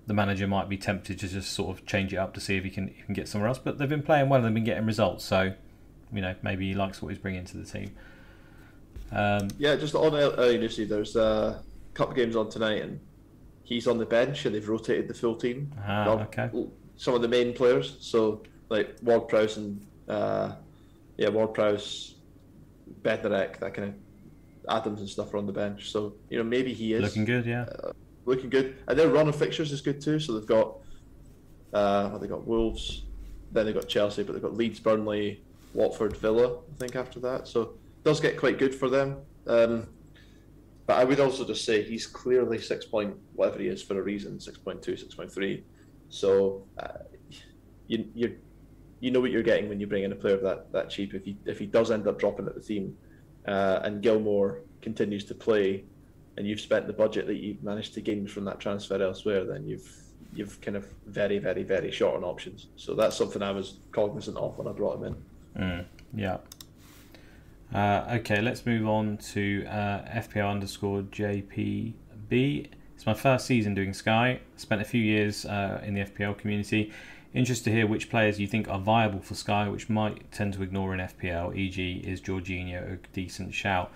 the manager might be tempted to just sort of change it up to see if he can, he can get somewhere else. But they've been playing well and they've been getting results, so you know maybe he likes what he's bringing to the team. Um, yeah, just on Elyounoussi, there's a couple games on tonight, and he's on the bench, and they've rotated the full team. Ah, okay. Some of the main players, so like Ward Prowse and uh, yeah, Ward Prowse, Bednarek, that kind of Adams and stuff are on the bench. So you know maybe he is looking good, yeah. Uh, looking good. And their run of fixtures is good too. So they've got uh, they got Wolves, then they've got Chelsea, but they've got Leeds, Burnley, Watford, Villa. I think after that, so it does get quite good for them. Um, but I would also just say he's clearly six point whatever he is for a reason 6.2, 6.3. So uh, you you you know what you're getting when you bring in a player that that cheap. If he if he does end up dropping at the team, uh, and Gilmour continues to play and you've spent the budget that you've managed to gain from that transfer elsewhere, then you've you've kind of very, very, very short on options. So that's something I was cognizant of when I brought him in. Mm, yeah. Uh, okay, let's move on to uh, FPL underscore JPB. It's my first season doing Sky. Spent a few years uh, in the FPL community. Interested to hear which players you think are viable for Sky, which might tend to ignore in FPL. E.g., is Jorginho a decent shout?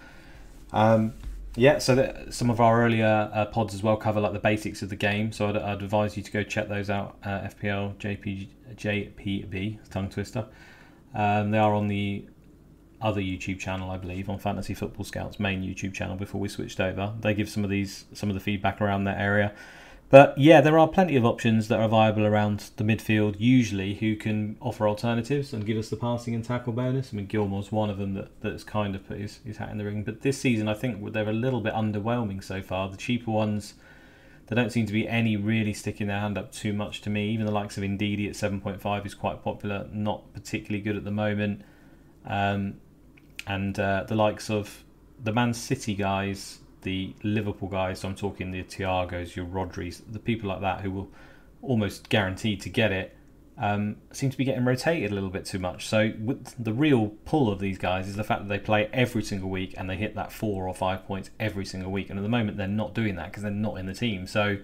Um, yeah, so that, some of our earlier uh, pods as well cover like the basics of the game. So I'd, I'd advise you to go check those out. Uh, FPL JP, JPB tongue twister. Um, they are on the other YouTube channel, I believe, on Fantasy Football Scouts main YouTube channel before we switched over. They give some of these some of the feedback around that area. But yeah, there are plenty of options that are viable around the midfield, usually who can offer alternatives and give us the passing and tackle bonus. I mean, Gilmour's one of them that, that's kind of put his, his hat in the ring. But this season, I think they're a little bit underwhelming so far. The cheaper ones, there don't seem to be any really sticking their hand up too much to me. Even the likes of Ndidi at 7.5 is quite popular, not particularly good at the moment. Um, and uh, the likes of the Man City guys the Liverpool guys, so I'm talking the Thiagos, your Rodris, the people like that who will almost guaranteed to get it, um, seem to be getting rotated a little bit too much. So the real pull of these guys is the fact that they play every single week and they hit that four or five points every single week. And at the moment, they're not doing that because they're not in the team. So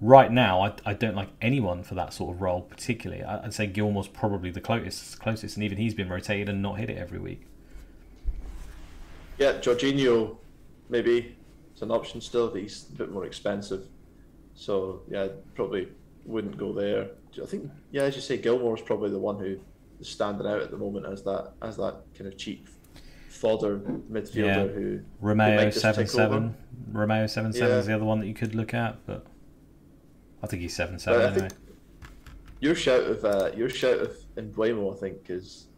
right now, I, I, don't like anyone for that sort of role particularly. I'd say Gilmour's probably the closest, closest, and even he's been rotated and not hit it every week. Yeah, Jorginho, maybe it's an option still, but he's a bit more expensive. So yeah, probably wouldn't go there. I think yeah, as you say, Gilmour's probably the one who is standing out at the moment as that as that kind of cheap fodder midfielder yeah. who Romeu seven seven. Romeu seven seven yeah. is the other one that you could look at, but I think he's seven seven anyway. Your shout of uh, your shout of Mbeumo, I think, is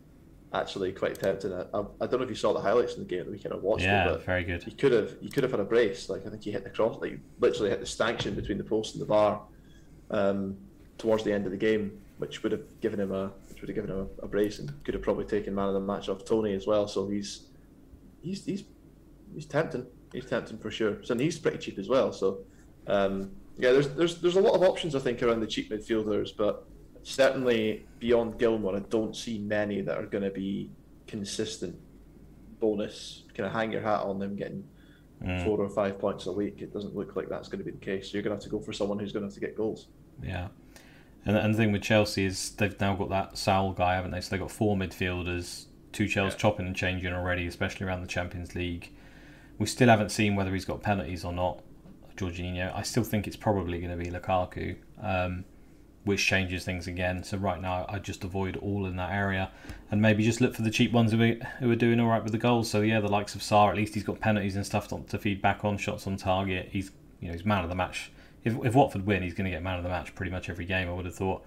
actually quite tempting. I, I, don't know if you saw the highlights in the game at the weekend. I watched yeah, it, but very good. You could have you could have had a brace. Like I think you hit the cross, like literally hit the stanchion between the post and the bar um, towards the end of the game, which would have given him a which would have given him a, a, brace and could have probably taken man of the match off Toney as well. So he's he's he's he's tempting. He's tempting for sure. So he's pretty cheap as well. So um, yeah, there's there's there's a lot of options I think around the cheap midfielders, but certainly beyond Gilmour, I don't see many that are going to be consistent bonus. Kind of hang your hat on them getting mm. four or five points a week. It doesn't look like that's going to be the case. So you're going to have to go for someone who's going to have to get goals. Yeah. And, and the thing with Chelsea is they've now got that Saul guy, haven't they? So they've got four midfielders, Tuchel's yeah. chopping and changing already, especially around the Champions League. We still haven't seen whether he's got penalties or not, Jorginho. I still think it's probably going to be Lukaku. Um, which changes things again. So right now, I just avoid all in that area, and maybe just look for the cheap ones who are, who are doing all right with the goals. So yeah, the likes of Sarr, at least he's got penalties and stuff to, feed back on, shots on target. He's you know he's man of the match. If, if Watford win, he's going to get man of the match pretty much every game. I would have thought.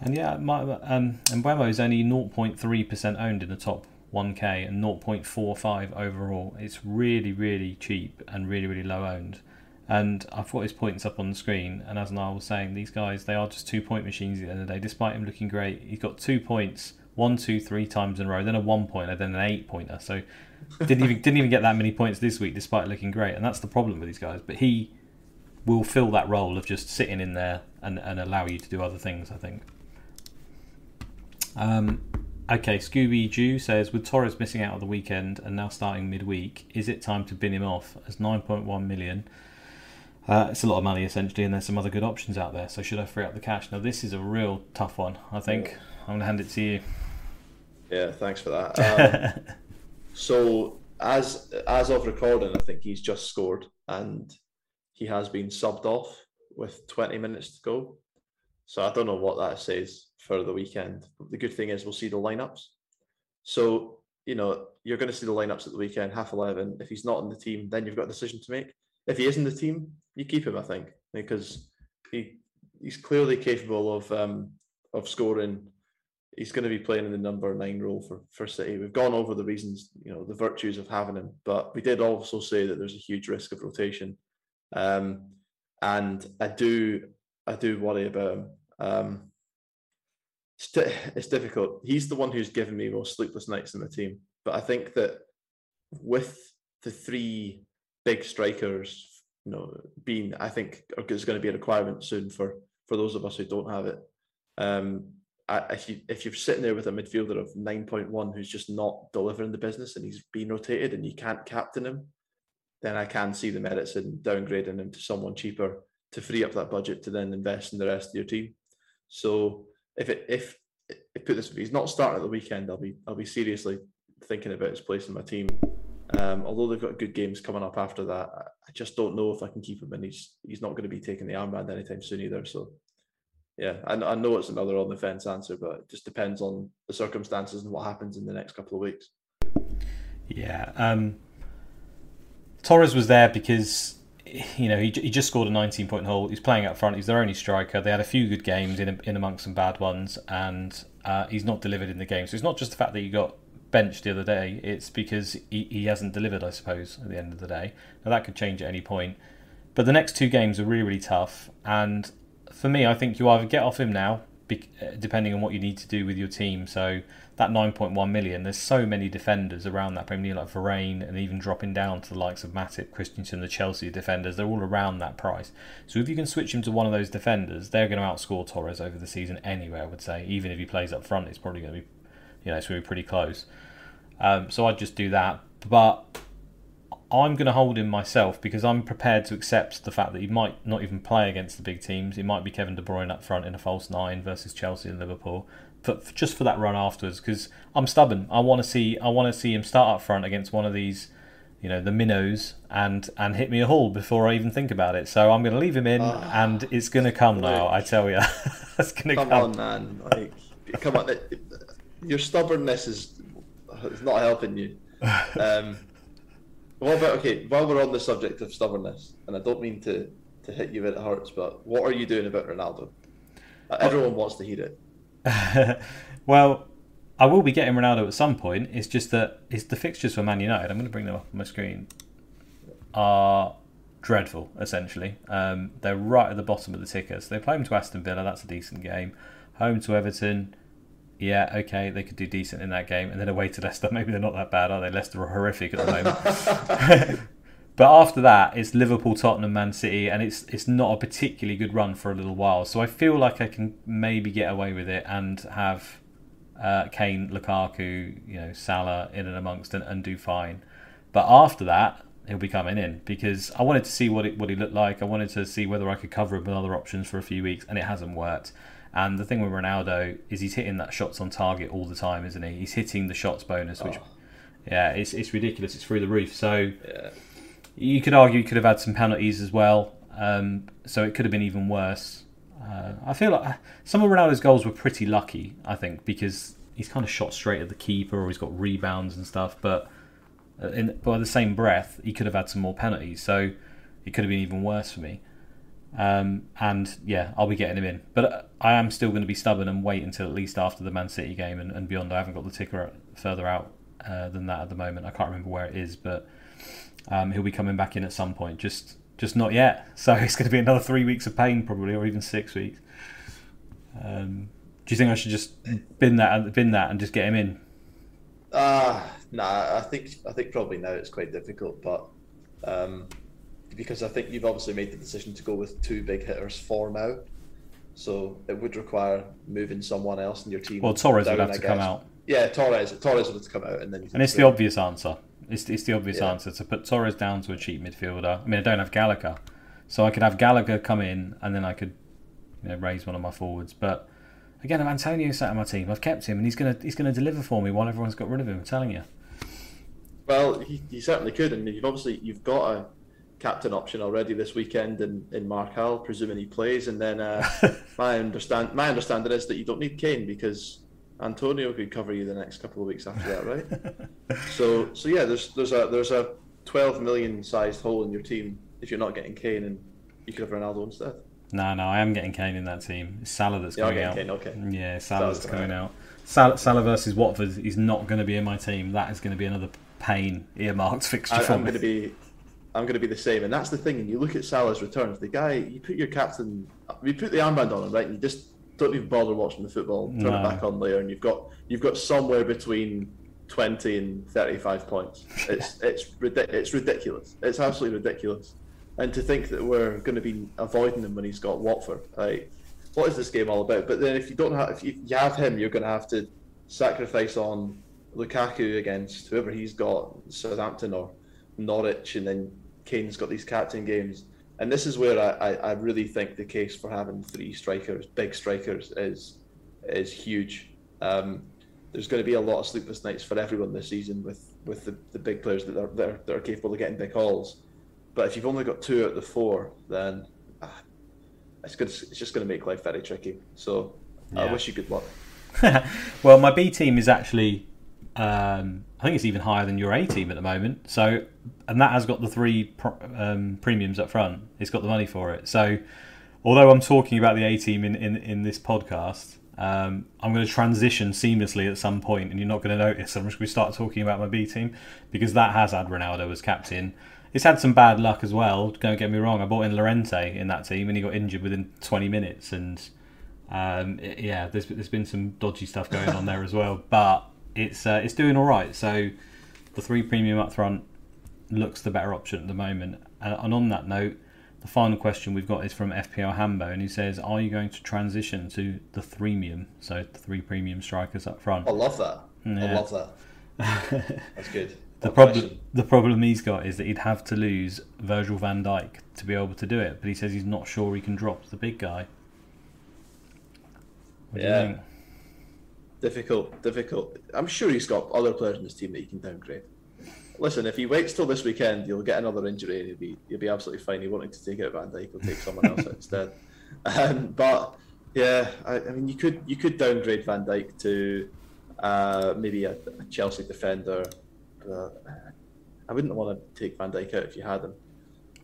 And yeah, my, um, Mbeumo is only 0.3% owned in the top 1k and 0.45 overall. It's really, really cheap and really, really low owned. And I've got his points up on the screen. And as Niall was saying, these guys, they are just two point machines at the end of the day. Despite him looking great, he's got two points, one, two, three times in a row, then a one pointer, then an eight pointer. So [laughs] didn't even didn't even get that many points this week, despite looking great. And that's the problem with these guys. But he will fill that role of just sitting in there and, and allow you to do other things. I think. Um, okay, Scooby Jew says with Torres missing out of the weekend and now starting midweek, is it time to bin him off as 9.1 million? Uh, it's a lot of money essentially, and there's some other good options out there. So should I free up the cash? Now this is a real tough one. I think I'm going to hand it to you. Yeah, thanks for that. [laughs] Um, so as as of recording, I think he's just scored and he has been subbed off with 20 minutes to go. So I don't know what that says for the weekend. But the good thing is we'll see the lineups. So you know you're going to see the lineups at the weekend, half eleven. If he's not in the team, then you've got a decision to make if he is in the team, you keep him, I think, because he he's clearly capable of um, of scoring. He's going to be playing in the number nine role for, for City. We've gone over the reasons, you know, the virtues of having him, but we did also say that there's a huge risk of rotation, um, and I do I do worry about him. Um, it's, it's difficult. He's the one who's given me most sleepless nights in the team, but I think that with the three big strikers, you know, being I think is going to be a requirement soon for for those of us who don't have it. Um, if you if you're sitting there with a midfielder of nine point one who's just not delivering the business and he's being rotated and you can't captain him, then I can see the merits in downgrading him to someone cheaper to free up that budget to then invest in the rest of your team. So if it if put this, if he's not starting at the weekend, I'll be I'll be seriously thinking about his place in my team. Um, although they've got good games coming up after that, I just don't know if I can keep him, and he's he's not going to be taking the armband anytime soon either. So yeah, I, I know it's another on the fence answer, but it just depends on the circumstances and what happens in the next couple of weeks. Yeah, um, Torres was there because you know he, he just scored a 19 point haul. He's playing up front. He's their only striker. They had a few good games in in amongst some bad ones, and uh, he's not delivered in the game. So it's not just the fact that he got benched the other day. It's because he, he hasn't delivered, I suppose, at the end of the day. Now that could change at any point. But the next two games are really, really tough, and for me, I think you either get off him now, uh, depending on what you need to do with your team. So that 9.1 million, there's so many defenders around that Premier League, like Varane, and even dropping down to the likes of Matip, Christensen, the Chelsea defenders. They're all around that price. So if you can switch him to one of those defenders, they're going to outscore Torres over the season anyway. I would say, even if he plays up front, it's probably going to be, you know, going to be pretty close. Um, so I'd just do that, but I'm going to hold him myself because I'm prepared to accept the fact that he might not even play against the big teams. It might be Kevin De Bruyne up front in a false nine versus Chelsea and Liverpool, for, just for that run afterwards. Because I'm stubborn. I want to see I want to see him start up front against one of these, you know, the minnows and and hit me a haul before I even think about it. So I'm going to leave him in, oh, and it's going to come now. I tell you, [laughs] it's going to come. Come on, man! Like, come on, your stubbornness is is not helping you. [laughs] Um, what about okay? While we're on the subject of stubbornness, and I don't mean to to hit you where it hurts, but what are you doing about Ronaldo? Uh, everyone wants to hear it. [laughs] well, I will be getting Ronaldo at some point. It's just that it's the fixtures for Man United. I'm going to bring them up on my screen. Are dreadful. Essentially, um, they're right at the bottom of the ticker. So They play home to Aston Villa. That's a decent game. Home to Everton yeah, okay, they could do decent in that game, and then away to Leicester. [laughs] Maybe they're not that bad, are they? Leicester are horrific at the moment. [laughs] but after that, it's Liverpool, Tottenham, Man City, and it's it's not a particularly good run for a little while. So I feel like I can maybe get away with it and have uh, Kane, Lukaku, you know, Salah in and amongst and, and do fine. But after that, he'll be coming in because I wanted to see what it what he looked like. I wanted to see whether I could cover him with other options for a few weeks, and it hasn't worked. And the thing with Ronaldo is he's hitting that shots on target all the time, isn't he? He's hitting the shots bonus, which, oh. yeah, it's, it's ridiculous. It's through the roof. So yeah. you could argue he could have had some penalties as well. Um, so it could have been even worse. Uh, I feel like some of Ronaldo's goals were pretty lucky, I think, because he's kind of shot straight at the keeper or he's got rebounds and stuff. But uh, in, by the same breath, he could have had some more penalties. So it could have been even worse for me. Um, and yeah, I'll be getting him in. But I am still going to be stubborn and wait until at least after the Man City game and, and beyond. I haven't got the ticker further out uh, than that at the moment. I can't remember where it is, but um, he'll be coming back in at some point. Just just not yet. [laughs] So it's going to be another three weeks of pain probably, or even six weeks. Um, do you think I should just bin that bin that and just get him in? Ah, uh, nah. I think I think probably now it's quite difficult, but um, because I think you've obviously made the decision to go with two big hitters for now. So it would require moving someone else in your team. Well, Torres down, would have to come out. Yeah, Torres. Torres would have to come out, and then. And it's the obvious answer. It's, it's the obvious yeah. answer to put Torres down to a cheap midfielder. I mean, I don't have Gallagher, so I could have Gallagher come in, and then I could, you know, raise one of my forwards. But again, if Antonio sat on my team, I've kept him, and he's gonna he's gonna deliver for me while everyone's got rid of him. I'm telling you. Well, he, he certainly could, and you've obviously you've got a captain option already this weekend in, in Marcal, presuming he plays. And then uh, [laughs] my understand my understanding is that you don't need Kane because Antonio could cover you the next couple of weeks after that, right? [laughs] so so yeah, there's there's a there's a 12 million sized hole in your team if you're not getting Kane, and you could have Ronaldo instead. No, no, I am getting Kane in that team. It's Salah that's coming out. Kane, okay. Yeah, Salah's coming out. out. Salah, Salah versus Watford is not going to be in my team. That is going to be another pain earmarked fixture I, me. going to be I'm going to be the same. And that's the thing. And you look at Salah's returns. The guy, you put your captain, you put the armband on him, right? And you just don't even bother watching the football. Turn no. it back on later, and you've got you've got somewhere between twenty and thirty-five points. [laughs] It's it's it's ridiculous. It's absolutely ridiculous. And to think that we're going to be avoiding him when he's got Watford, like what is this game all about? But then if you don't have if you, you have him, you're going to have to sacrifice on Lukaku against whoever he's got, Southampton or Norwich, and then Kane's got these captain games. And this is where I, I, I really think the case for having three strikers, big strikers, is is huge. Um, there's going to be a lot of sleepless nights for everyone this season with, with the, the big players that are, that are, that are capable of getting big hauls. But if you've only got two out of the four, then ah, it's, good, it's just going to make life very tricky. So yeah. I wish you good luck. [laughs] well, my B team is actually, um, I think it's even higher than your A team at the moment. So, and that has got the three um, premiums up front. It's got the money for it. So, although I'm talking about the A team in, in, in this podcast, um, I'm going to transition seamlessly at some point, and you're not going to notice. I'm just going to start talking about my B team because that has had Ronaldo as captain. It's had some bad luck as well. Don't get me wrong. I bought in Llorente in that team, and he got injured within 20 minutes. And um, it, yeah, there's there's been some dodgy stuff going on there as well. But it's uh, it's doing all right. So the three premium up front looks the better option at the moment. And, and on that note the final question we've got is from FPL Hambo, and he says, "Are you going to transition to the threemium? So the three premium strikers up front." I love that. Yeah. I love that. [laughs] That's good. the problem, the problem he's got is that he'd have to lose Virgil Van Dijk to be able to do it, but he says he's not sure he can drop the big guy. What yeah. Difficult, difficult. I'm sure he's got other players in his team that he can downgrade listen, if he waits till this weekend, he'll get another injury and he'll be he'll be absolutely fine. He wanted to take out Van Dijk, he'll take someone else [laughs] instead. Um, but yeah, I, I, mean, you could you could downgrade Van Dijk to uh, maybe a, a, Chelsea defender. But I wouldn't want to take Van Dijk out if you had him.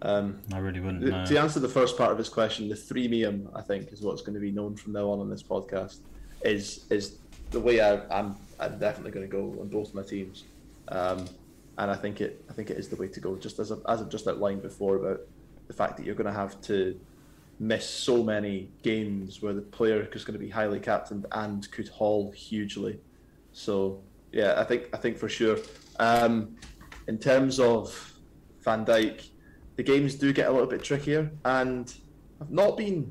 Um, I really wouldn't. no. To answer the first part of his question, the threemium, I think, is what's going to be known from now on on this podcast. Is is the way I, am I'm, I'm definitely going to go on both my teams. Um, and I think it I think it is the way to go. Just as I've, as I've just outlined before about the fact that you're going to have to miss so many games where the player is going to be highly captained and could haul hugely. So yeah, I think I think for sure. Um, in terms of Van Dijk, the games do get a little bit trickier, and I've not been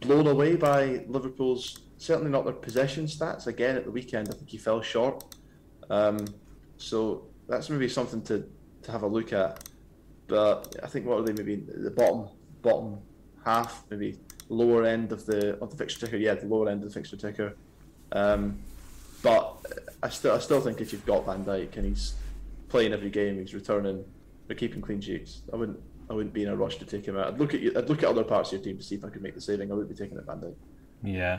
blown away by Liverpool's certainly not their possession stats. Again, at the weekend, I think he fell short. Um, so that's maybe something to, to have a look at. But I think what are they maybe the bottom bottom half, maybe lower end of the of the fixture ticker. Yeah, the lower end of the fixture ticker. Um, but I still I still think if you've got Van Dijk and he's playing every game, he's returning, they're keeping clean sheets. I wouldn't I wouldn't be in a rush to take him out. I'd look at you, I'd look at other parts of your team to see if I could make the saving. I wouldn't be taking it Van Dijk. Yeah,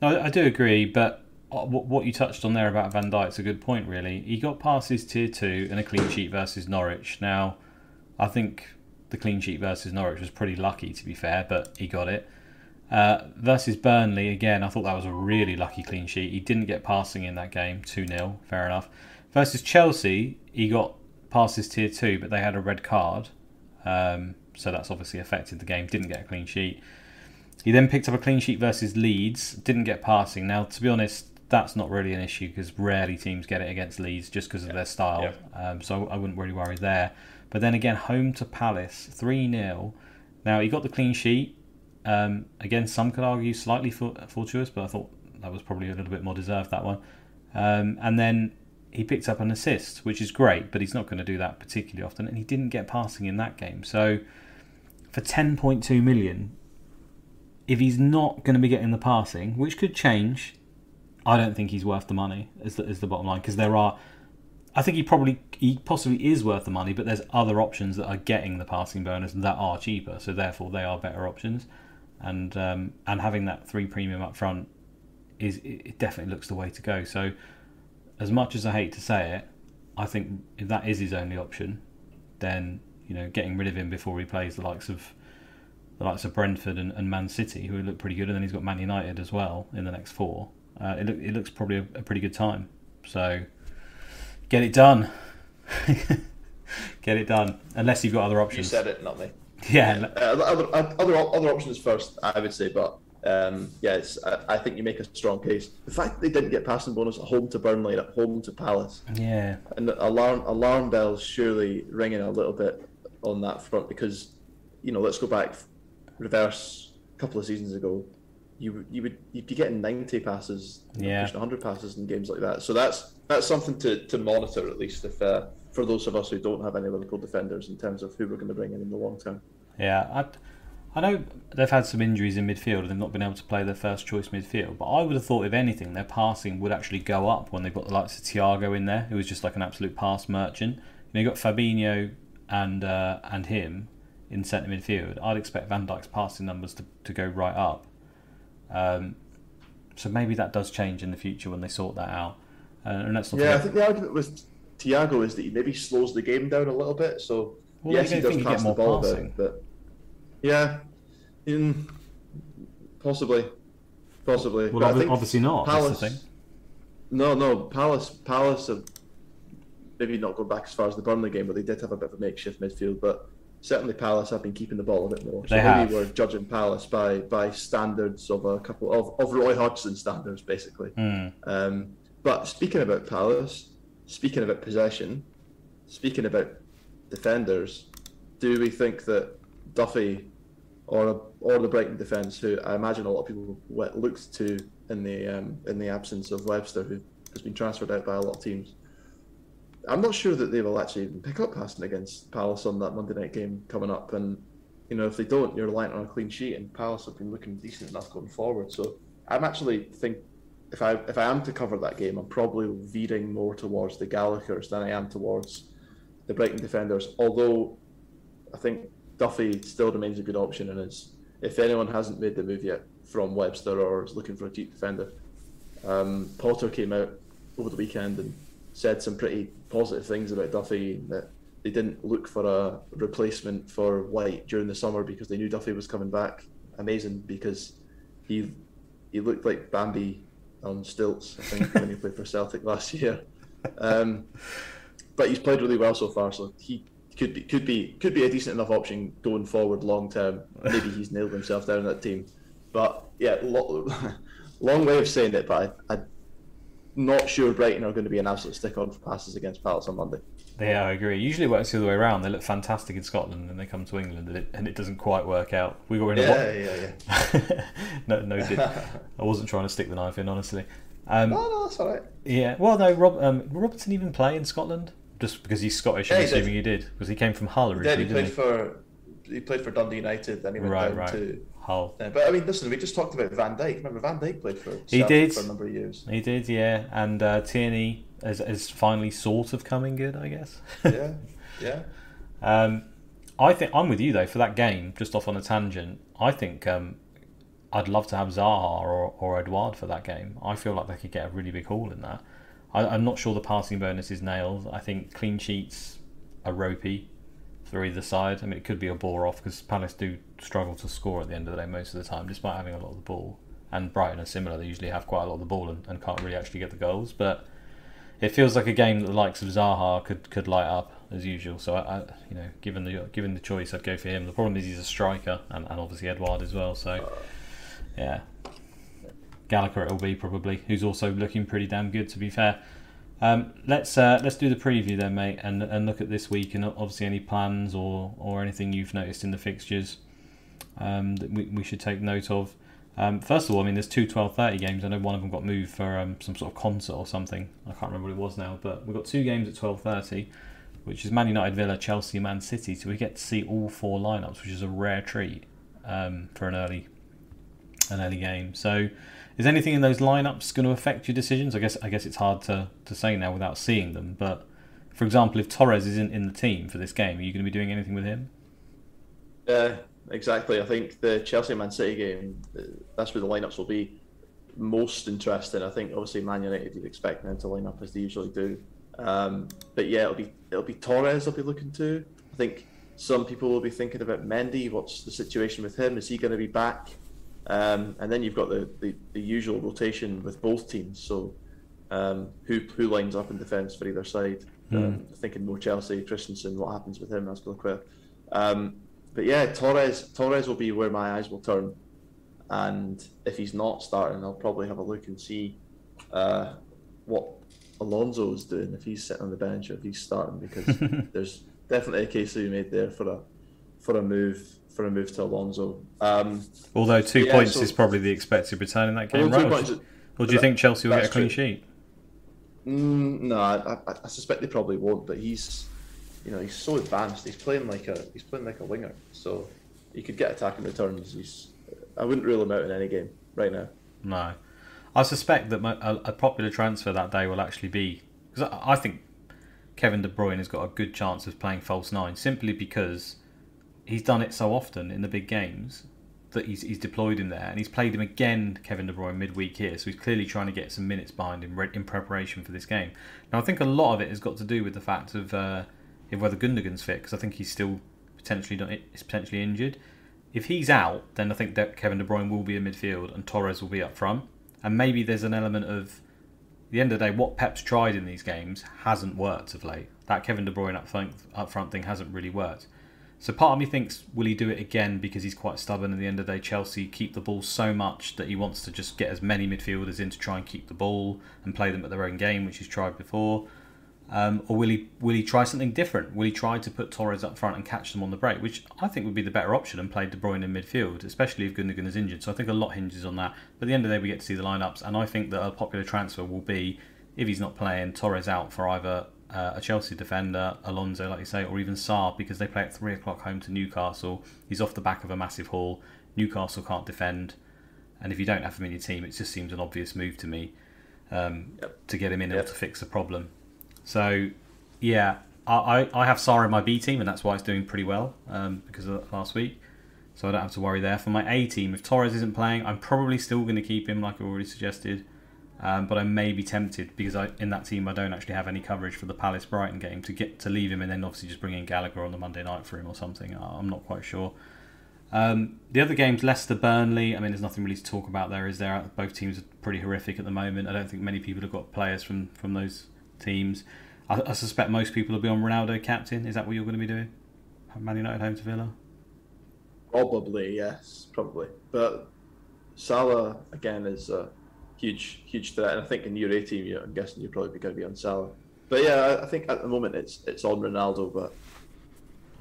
no, I do agree, but uh, what you touched on there about Van Dijk's a good point, really. He got past his tier two and a clean sheet versus Norwich. Now, I think the clean sheet versus Norwich was pretty lucky, to be fair, but he got it. Uh, versus Burnley, again, I thought that was a really lucky clean sheet. He didn't get passing in that game, 2 0, fair enough. Versus Chelsea, he got past his tier two, but they had a red card. Um, so that's obviously affected the game, didn't get a clean sheet. He then picked up a clean sheet versus Leeds, didn't get passing. Now, to be honest, that's not really an issue because rarely teams get it against Leeds just because of their style. Yeah. Um, so I wouldn't really worry there. But then again, home to Palace, 3 0. Now, he got the clean sheet. Um, again, some could argue slightly fortuitous, but I thought that was probably a little bit more deserved, that one. Um, and then he picked up an assist, which is great, but he's not going to do that particularly often. And he didn't get passing in that game. So for 10.2 million, if he's not going to be getting the passing, which could change, I don't think he's worth the money. Is the, is the bottom line because there are. I think he probably he possibly is worth the money, but there's other options that are getting the passing bonus that are cheaper, so therefore they are better options. And um, and having that three premium up front is it definitely looks the way to go. So as much as I hate to say it, I think if that is his only option, then you know getting rid of him before he plays the likes of the likes of Brentford and, and Man City, who look pretty good, and then he's got Man United as well in the next four uh, it, look, it looks probably a, a, pretty good time. So get it done. [laughs] get it done. Unless you've got other options. You said it, not me. Yeah. Uh, other, other other options first, I would say, but um, yes, I, I, think you make a strong case. The fact that they didn't get passing bonus at home to Burnley and at home to Palace, yeah, and alarm alarm bells surely ringing a little bit on that front because, you know, let's go back reverse a couple of seasons ago you you would you'd be getting ninety passes, yeah, hundred passes in games like that. So that's that's something to, to monitor at least if uh, for those of us who don't have any Liverpool defenders in terms of who we're going to bring in in the long term. Yeah, I, I know they've had some injuries in midfield and they've not been able to play their first choice midfield. But I would have thought, if anything, their passing would actually go up when they've got the likes of Thiago in there, who was just like an absolute pass merchant. You know, you got Fabinho and uh, and him in centre midfield. I'd expect Van Dijk's passing numbers to, to go right up. Um, so maybe that does change in the future when they sort that out. Uh, and that's yeah, I think the argument with Thiago is that he maybe slows the game down a little bit. So well, yes, he does pass the ball passing. a bit, but yeah, in, possibly, possibly. Well, obvi- obviously not. Palace, No, no. Palace, Palace have maybe not gone back as far as the Burnley game, but they did have a bit of a makeshift midfield. But certainly Palace have been keeping the ball a bit more. So they maybe have. we're judging Palace by by standards of a couple of, of Roy Hodgson standards, basically. Mm. Um, but speaking about Palace, speaking about possession, speaking about defenders, do we think that Duffy or or the Brighton defence, who I imagine a lot of people looked to in the um, in the absence of Webster, who has been transferred out by a lot of teams, I'm not sure that they will actually even pick up passing against Palace on that Monday night game coming up. And you know, if they don't, you're relying on a clean sheet, and Palace have been looking decent enough going forward. So I'm actually think if I if I am to cover that game, I'm probably veering more towards the Gallagher's than I am towards the Brighton defenders. Although I think Duffy still remains a good option, and is if anyone hasn't made the move yet from Webster or is looking for a cheap defender, um, Potter came out over the weekend and said some pretty positive things about Duffy that they didn't look for a replacement for White during the summer because they knew Duffy was coming back. Amazing because he he looked like Bambi on stilts, I think, when he played for Celtic last year. Um, but he's played really well so far, so he could be could be could be a decent enough option going forward long term. Maybe he's nailed himself down that team. But yeah, lo- [laughs] long way of saying it, but I, I not sure Brighton are going to be an absolute stick on for passes against Palace on Monday. Yeah, I agree. Usually it works the other way around. They look fantastic in Scotland and they come to England and it, and it doesn't quite work out. We were in yeah, a yeah, yeah, yeah. [laughs] no, no, did. [laughs] I wasn't trying to stick the knife in, honestly. Um, no, no, that's all right. Yeah, well, no, Rob, um, Robertson even play in Scotland? Just because he's Scottish, yeah, I'm assuming he did. Because he came from Hull originally. Yeah, he played he? for he played for Dundee United, then he went right, down right. to Hull. Yeah, but I mean, listen, we just talked about Van Dijk. Remember, Van Dijk played for he did for a number of years. He did, yeah. And uh, Tierney is, is finally sort of coming good, I guess. yeah, [laughs] yeah. Um, I think I'm with you though for that game. Just off on a tangent, I think um, I'd love to have Zaha or or Edouard for that game. I feel like they could get a really big haul in that. I, am not sure the passing bonus is nailed. I think clean sheets are ropey for either side. I mean, it could be a bore off because Palace do struggle to score at the end of the day most of the time, despite having a lot of the ball. And Brighton are similar; they usually have quite a lot of the ball and, and can't really actually get the goals. But it feels like a game that the likes of Zaha could, could light up as usual. So I, I, you know, given the given the choice, I'd go for him. The problem is he's a striker, and, and obviously Edouard as well. So yeah, Gallagher it'll be probably, who's also looking pretty damn good to be fair. Um, let's uh, let's do the preview then, mate, and and look at this week and obviously any plans or or anything you've noticed in the fixtures um, that we, we should take note of. Um, first of all, I mean, there's two 12:30 games. I know one of them got moved for um, some sort of concert or something. I can't remember what it was now, but we've got two games at 12:30, which is Man United, Villa, Chelsea, Man City. So we get to see all four lineups, which is a rare treat um, for an early an early game. So is anything in those lineups going to affect your decisions? I guess I guess it's hard to, to say now without seeing them. But for example, if Torres isn't in the team for this game, are you going to be doing anything with him? Uh, exactly. I think the Chelsea Man City game, that's where the lineups will be most interesting. I think obviously Man United you'd expect them to line up as they usually do. Um, but yeah, it'll be it'll be Torres I'll be looking to. I think some people will be thinking about Mendy. What's the situation with him? Is he going to be back? Um, and then you've got the, the, the, usual rotation with both teams. So um, who who lines up in defence for either side? Mm. Um, thinking more Chelsea, Christensen. What happens with him? That's Azpilicueta. Um, but yeah, Torres Torres will be where my eyes will turn. And if he's not starting, I'll probably have a look and see uh, what Alonso is doing if he's sitting on the bench or if he's starting because [laughs] there's definitely a case to be made there for a for a move for a move to Alonso. Um, Although two yeah, points so- is probably the expected return in that game, right? Points do- or do you think Chelsea will get a clean true. sheet? Mm, no, I, I, I suspect they probably won't. But he's, you know, he's so advanced. He's playing like a he's playing like a winger, so he could get attacking returns. He's I wouldn't rule him out in any game right now. No, I suspect that mo- a, a popular transfer that day will actually be because I, I think Kevin De Bruyne has got a good chance of playing false nine simply because he's done it so often in the big games that he's, he's deployed him there and he's played him again, Kevin De Bruyne, midweek here. So he's clearly trying to get some minutes behind him in preparation for this game. Now I think a lot of it has got to do with the fact of uh, if whether Gundogan's fit because I think he's still potentially not, is potentially injured. If he's out, then I think that Kevin De Bruyne will be in midfield and Torres will be up front. And maybe there's an element of the end of the day, what Pep's tried in these games hasn't worked of late. That Kevin De Bruyne up front, up front thing hasn't really worked. So part of me thinks, will he do it again because he's quite stubborn? At the end of the day, Chelsea keep the ball so much that he wants to just get as many midfielders in to try and keep the ball and play them at their own game, which he's tried before. Um, or will he will he try something different? Will he try to put Torres up front and catch them on the break, which I think would be the better option and play De Bruyne in midfield, especially if Gundogan is injured. So I think a lot hinges on that. But at the end of the day, we get to see the lineups, and I think that a popular transfer will be if he's not playing Torres out for either uh, a Chelsea defender, Alonso, like you say, or even Sarr because they play at three o'clock home to Newcastle. He's off the back of a massive haul. Newcastle can't defend, and if you don't have him in your team, it just seems an obvious move to me um, Yep. to get him in Yep. or to fix the problem. So, yeah, I, I, have Sarr in my B team, and that's why it's doing pretty well um, because of last week. So I don't have to worry there. For my A team, if Torres isn't playing, I'm probably still going to keep him, like I already suggested. Um, but I may be tempted because I, in that team I don't actually have any coverage for the Palace Brighton game to get to leave him and then obviously just bring in Gallagher on the Monday night for him or something. I'm not quite sure. Um, the other games, Leicester Burnley. I mean, there's nothing really to talk about there, is there? Both teams are pretty horrific at the moment. I don't think many people have got players from from those teams. I, I suspect most people will be on Ronaldo captain. Is that what you're going to be doing? Man United home to Villa. Probably yes, probably. But Salah again is a huge, huge threat, and I think in your A team, you I'm guessing you're probably going to be on Salah. But yeah, I- I think at the moment it's it's on Ronaldo, but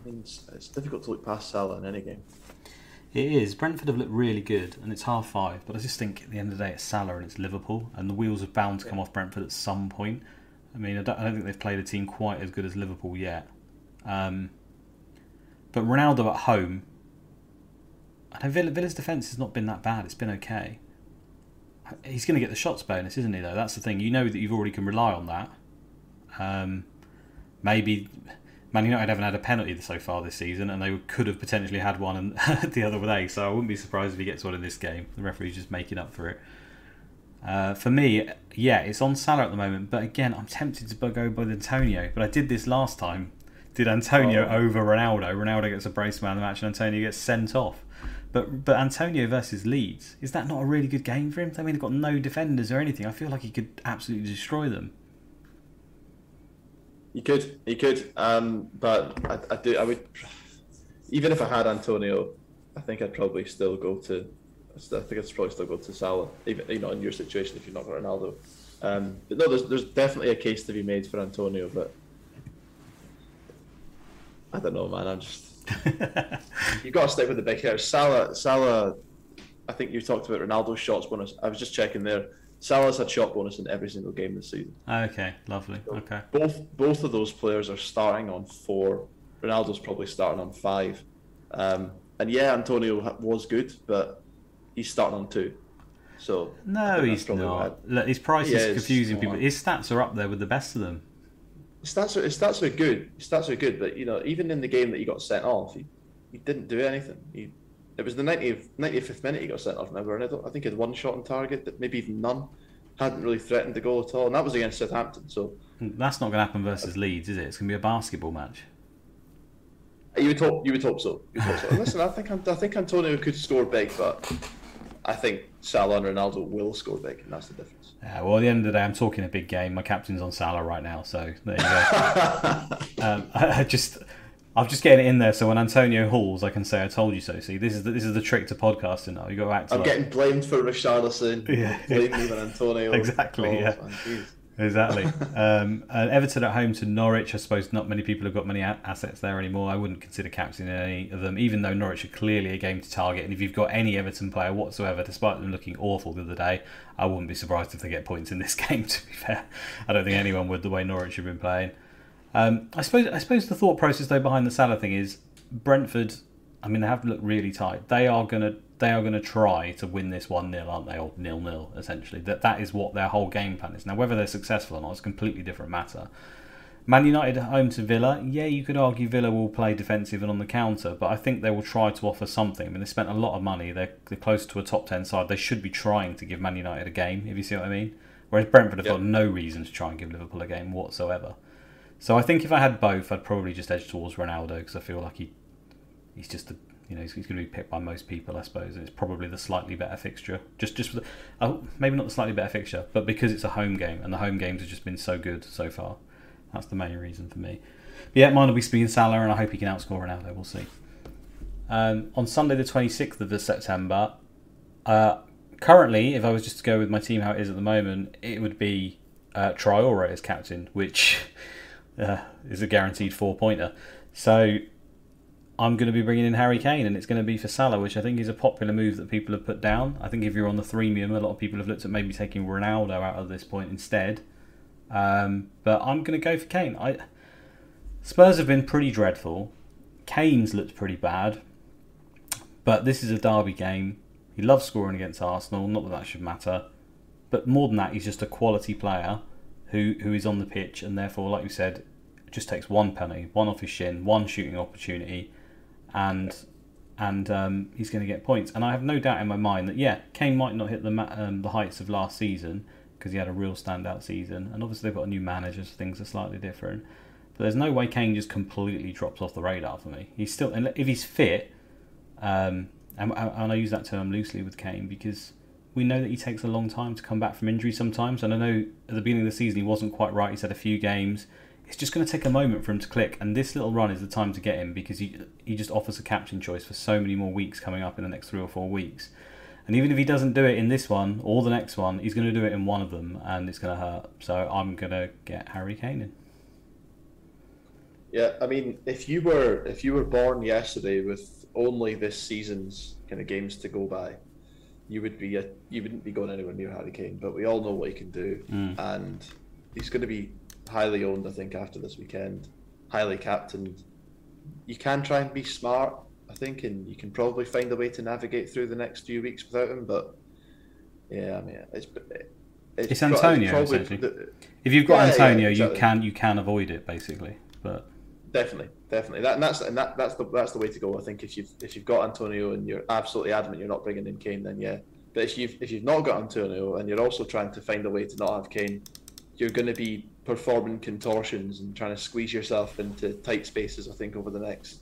I mean it's, it's difficult to look past Salah in any game. It is. Brentford have looked really good, and it's half five. But I just think at the end of the day, it's Salah and it's Liverpool, and the wheels are bound to come off Brentford at some point. I mean, I don't, I don't think they've played a team quite as good as Liverpool yet. Um, but Ronaldo at home, I know Villa, Villa's defence has not been that bad. It's been okay. He's going to get the shots bonus, isn't he? Though that's the thing. You know that you've already can rely on that. Um, maybe Man United haven't had a penalty so far this season, and they could have potentially had one and [laughs] the other day. So I wouldn't be surprised if he gets one in this game. The referee's just making up for it. Uh, for me, yeah, it's on Salah at the moment, but again, I'm tempted to go with Antonio. But I did this last time. Did Antonio Oh. over Ronaldo? Ronaldo gets a brace man of the match, and Antonio gets sent off. But but Antonio versus Leeds is that not a really good game for him? I mean, they've got no defenders or anything. I feel like he could absolutely destroy them. He could, he could, um, but I, I do. I would, even if I had Antonio, I think I'd probably still go to. I think I'd probably still go to Salah, even you know in your situation if you're not got Ronaldo. Um, but no, there's there's definitely a case to be made for Antonio, but I don't know, man. I'm just [laughs] you've got to stick with the big hitters. Salah, Salah. I think you talked about Ronaldo's shots bonus. I was just checking there. Salah's had shot bonus in every single game this season. Okay, lovely. Okay. Both both of those players are starting on four. Ronaldo's probably starting on five. Um, and yeah, Antonio was good, but he's starting on two. So No, he's not. Look, his price He is confusing people. His stats are up there with the best of them. His stats are his stats are good. His stats are good, but you know, even in the game that he got sent off, he, he didn't do anything. He it was the 90th, 95th minute he got sent off. Remember, and I, don't, I think he had one shot on target, that maybe even none. Hadn't really threatened the goal at all, and that was against Southampton. So hmm, That's not going to happen versus Leeds, is it? It's going to be a basketball match. You would hope. You would hope so. Would hope so. Listen, I think I think Antonio could score big, but I think Salah and Ronaldo will score big, and that's the difference. Yeah, well, at the end of the day, I'm talking a big game. My captain's on Salah right now, so there you go. [laughs] um, I, I just, I'm just getting it in there, so when Antonio hauls, I can say I told you so. See, this is the, this is the trick to podcasting now. You got to act I'm like getting blamed for Richarlison. Yeah. Blame me on Antonio. [laughs] Exactly, Oh, yeah. man. Exactly. [laughs] Um, Everton at home to Norwich. I suppose not many people have got many a- assets there anymore. I wouldn't consider captaining any of them, even though Norwich are clearly a game to target. And if you've got any Everton player whatsoever, despite them looking awful the other day, I wouldn't be surprised if they get points in this [laughs] game. To be fair, I don't think anyone would the way Norwich have been playing. Um, I suppose I suppose the thought process though behind the Salah thing is Brentford. I mean, they have looked really tight. They are gonna they are going to try to win this 1 0, aren't they? Or nil nil, essentially. That That is what their whole game plan is. Now, whether they're successful or not is a completely different matter. Man United at home to Villa, yeah, you could argue Villa will play defensive and on the counter, but I think they will try to offer something. I mean, they spent a lot of money. They're, they're close to a top 10 side. They should be trying to give Man United a game, if you see what I mean. Whereas Brentford have yep. got no reason to try and give Liverpool a game whatsoever. So I think if I had both, I'd probably just edge towards Ronaldo because I feel like he he's just a you know, he's, he's, going to be picked by most people, I suppose, and it's probably the slightly better fixture. Just, just the, uh, maybe not the slightly better fixture, but because it's a home game, and the home games have just been so good so far. That's the main reason for me. But yeah, mine will be Speed Salah, and I hope he can outscore Ronaldo. We'll see. Um, on Sunday, the 26th of September, uh, currently, if I was just to go with my team how it is at the moment, it would be uh, Traore as captain, which [laughs] uh, is a guaranteed four pointer. So I'm going to be bringing in Harry Kane, and it's going to be for Salah, which I think is a popular move that people have put down. I think if you're on the threemium, a lot of people have looked at maybe taking Ronaldo out of this point instead. Um, but I'm going to go for Kane. I Spurs have been pretty dreadful. Kane's looked pretty bad, but this is a derby game. He loves scoring against Arsenal. Not that that should matter, but more than that, he's just a quality player who who is on the pitch, and therefore, like you said, just takes one penalty, one off his shin, one shooting opportunity and and um, he's going to get points. And I have no doubt in my mind that yeah, Kane might not hit the um, the heights of last season because he had a real standout season, and obviously they've got a new manager, so things are slightly different. But there's no way Kane just completely drops off the radar for me. He's still, if he's fit, um, and, and I use that term loosely with Kane because we know that he takes a long time to come back from injury sometimes. And I know at the beginning of the season he wasn't quite right. He's had a few games it's just going to take a moment for him to click, and this little run is the time to get him because he he just offers a captain choice for so many more weeks coming up in the next three or four weeks. And even if he doesn't do it in this one or the next one, he's going to do it in one of them, and it's going to hurt. So I'm going to get Harry Kane in. Yeah, I mean, if you were if you were born yesterday with only this season's kind of games to go by, you would be a, you wouldn't be going anywhere near Harry Kane. But we all know what he can do, mm. and he's going to be highly owned, I think, after this weekend. Highly captained. You can try and be smart, I think, and you can probably find a way to navigate through the next few weeks without him. But yeah, I mean, it's it's, it's Antonio. It's the, if you've got yeah, Antonio, yeah, exactly. you can you can avoid it basically. But definitely, definitely, that and that's and that that's the that's the way to go. I think if you've if you've got Antonio and you're absolutely adamant you're not bringing in Kane, then yeah. But if you've if you've not got Antonio and you're also trying to find a way to not have Kane, you're going to be performing contortions and trying to squeeze yourself into tight spaces. I think over the next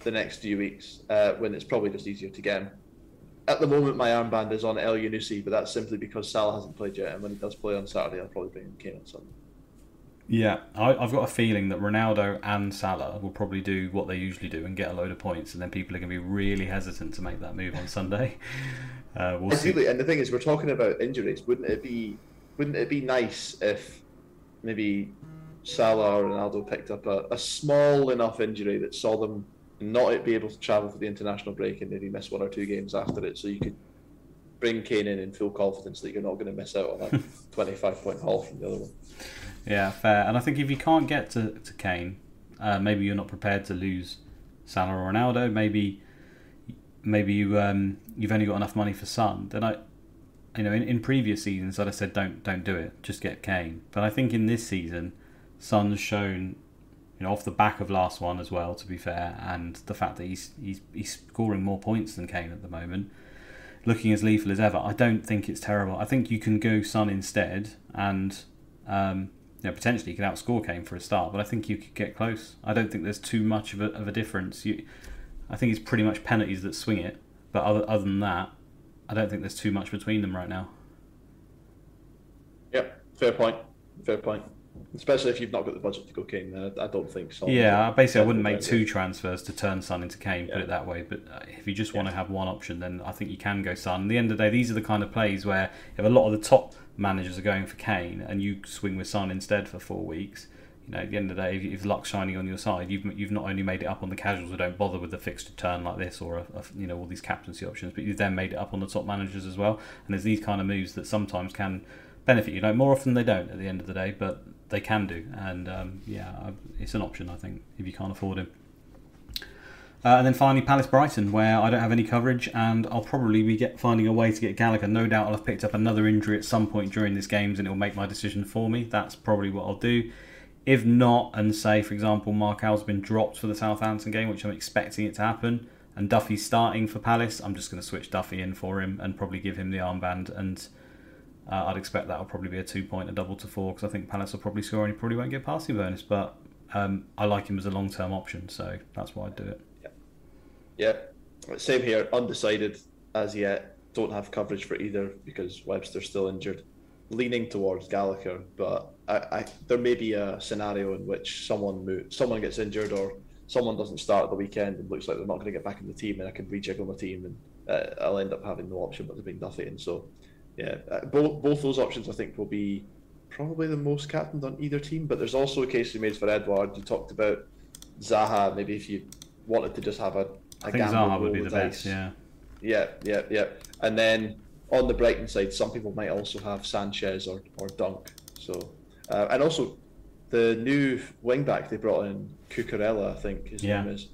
the next few weeks, uh, when it's probably just easier to get him. At the moment, my armband is on Elyounoussi, but that's simply because Salah hasn't played yet, and when he does play on Saturday, I'll probably bring in Kane on Sunday. Yeah, I, have got a feeling that Ronaldo and Salah will probably do what they usually do and get a load of points, and then people are going to be really hesitant to make that move on Sunday. [laughs] Uh, we'll see. And the thing is, we're talking about injuries. Wouldn't it be? Wouldn't it be nice if maybe Salah or Ronaldo picked up a, a small enough injury that saw them not be able to travel for the international break and maybe miss one or two games after it. So you could bring Kane in in full confidence that you're not going to miss out on a [laughs] 25 point haul from the other one. Yeah, fair. And I think if you can't get to, to Kane, uh, maybe you're not prepared to lose Salah or Ronaldo. Maybe maybe you um, you've only got enough money for Son. Then I you know, in, in previous seasons, I'd have said don't don't do it, just get Kane. But I think in this season, Son's shown, you know, off the back of last one as well. To be fair, and the fact that he's he's he's scoring more points than Kane at the moment, looking as lethal as ever. I don't think it's terrible. I think you can go Son instead, and um, you know, potentially you could outscore Kane for a start. But I think you could get close. I don't think there's too much of a, of a difference. You, I think it's pretty much penalties that swing it. But other other than that, I don't think there's too much between them right now. Yep, fair point. Fair point. Especially if you've not got the budget to go Kane, then I don't think so. Yeah, basically, I wouldn't make two transfers to turn Son into Kane, put it that way. But uh, if you just want yeah. to have one option, then I think you can go Son. At the end of the day, these are the kind of plays where if a lot of the top managers are going for Kane and you swing with Son instead for four weeks, at the end of the day, if, if luck's shining on your side, you've you've not only made it up on the casuals who don't bother with the fixed turn like this or a, a, you know all these captaincy options, but you've then made it up on the top managers as well. And there's these kind of moves that sometimes can benefit you. Like more often they don't at the end of the day, but they can do. And um, yeah, it's an option I think if you can't afford him. Uh, and then finally, Palace Brighton, where I don't have any coverage, and I'll probably be get, finding a way to get Gallagher. No doubt I'll have picked up another injury at some point during this games, and it will make my decision for me. That's probably what I'll do. If not, and say, for example, Marcal's been dropped for the Southampton game, which I'm expecting it to happen, and Duffy's starting for Palace, I'm just going to switch Duffy in for him and probably give him the armband and uh, I'd expect that will probably be a two point, a double to four, because I think Palace will probably score and he probably won't get passing bonus. But um, I like him as a long term option, so that's why I'd do it. Yeah. yeah, same here. Undecided as yet. Don't have coverage for either because Webster's still injured. Leaning towards Gallagher, but I, I, there may be a scenario in which someone move, someone gets injured or someone doesn't start at the weekend and looks like they're not going to get back in the team, and I can rejiggle my team and uh, I'll end up having no option but to bring Duffy in. So yeah, uh, both both those options I think will be probably the most captained on either team. But there's also a case you made for Edouard. You talked about Zaha. Maybe if you wanted to just have a, a I think Zaha would be the best. Yeah. Yeah, yeah, yeah. And then on the Brighton side, some people might also have Sanchez or, or Dunk. So uh, and also the new wing back they brought in, Cucurella, I think his yeah. name is.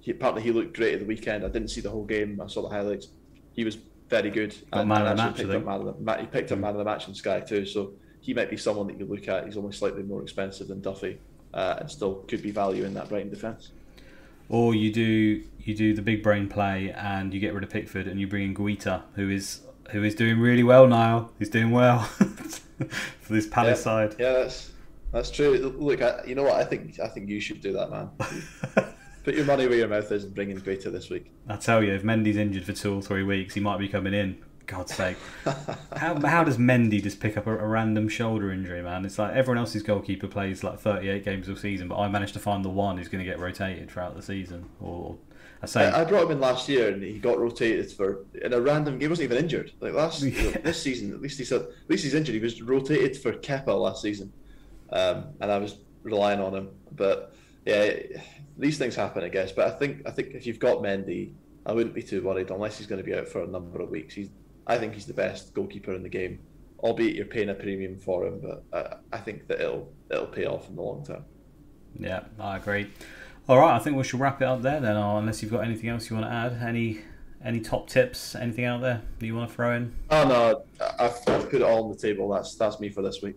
He, apparently he looked great at the weekend. I didn't see the whole game. I saw the highlights. He was very good. Got and, man of the match, picked up man of the, he picked up man of the match in Sky too, so he might be someone that you look at. He's only slightly more expensive than Duffy, uh, and still could be value in that Brighton defence. Or you do you do the big brain play and you get rid of Pickford and you bring in Guaita, who is who is doing really well now. He's doing well [laughs] for this Palace yeah, side. Yeah, that's that's true. Look, I, you know what? I think I think you should do that, man. [laughs] Put your money where your mouth is and bring in Guaita this week. I tell you, if Mendy's injured for two or three weeks, he might be coming in. God's sake. [laughs] how, how does Mendy just pick up a, a, random shoulder injury, man? It's like everyone else's goalkeeper plays like 38 games a season, but I managed to find the one who's going to get rotated throughout the season. Or I I brought him in last year and he got rotated for in a random game. He wasn't even injured. Like last [laughs] you know, this season, at least he's at least he's injured. He was rotated for Kepa last season, um, and I was relying on him. But yeah, these things happen, I guess. But I think I think if you've got Mendy, I wouldn't be too worried unless he's going to be out for a number of weeks. He's I think he's the best goalkeeper in the game, albeit you're paying a premium for him. But I, I think that it'll it'll pay off in the long term. Yeah, I agree. All right, I think we should wrap it up there then. unless you've got anything else you want to add, any any top tips, anything out there that you want to throw in? Oh no, I've, I've put it all on the table. That's that's me for this week.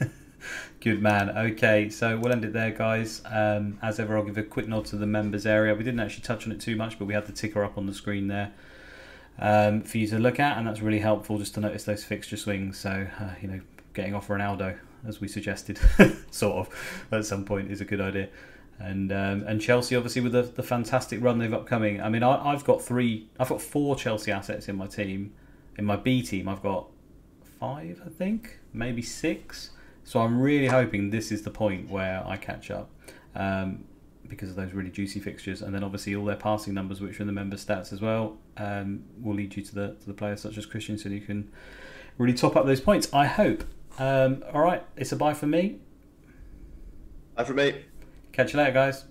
[laughs] Good man. Okay, so we'll end it there, guys. Um, as ever, I'll give a quick nod to the members area. We didn't actually touch on it too much, but we had the ticker up on the screen there um, for you to look at, and that's really helpful just to notice those fixture swings. So, uh, you know, getting off Ronaldo, as we suggested, [laughs] sort of, at some point is a good idea. And um, and Chelsea, obviously, with the, the fantastic run they've upcoming. I mean, I, I've got three, I've got four Chelsea assets in my team. In my B team, I've got five, I think, maybe six. So I'm really hoping this is the point where I catch up um, because of those really juicy fixtures, and then obviously all their passing numbers, which are in the member stats as well, um, will lead you to the to the players such as Christensen who can really top up those points. I hope. Um, all right, it's a bye for me. Bye for me. Catch you later, guys.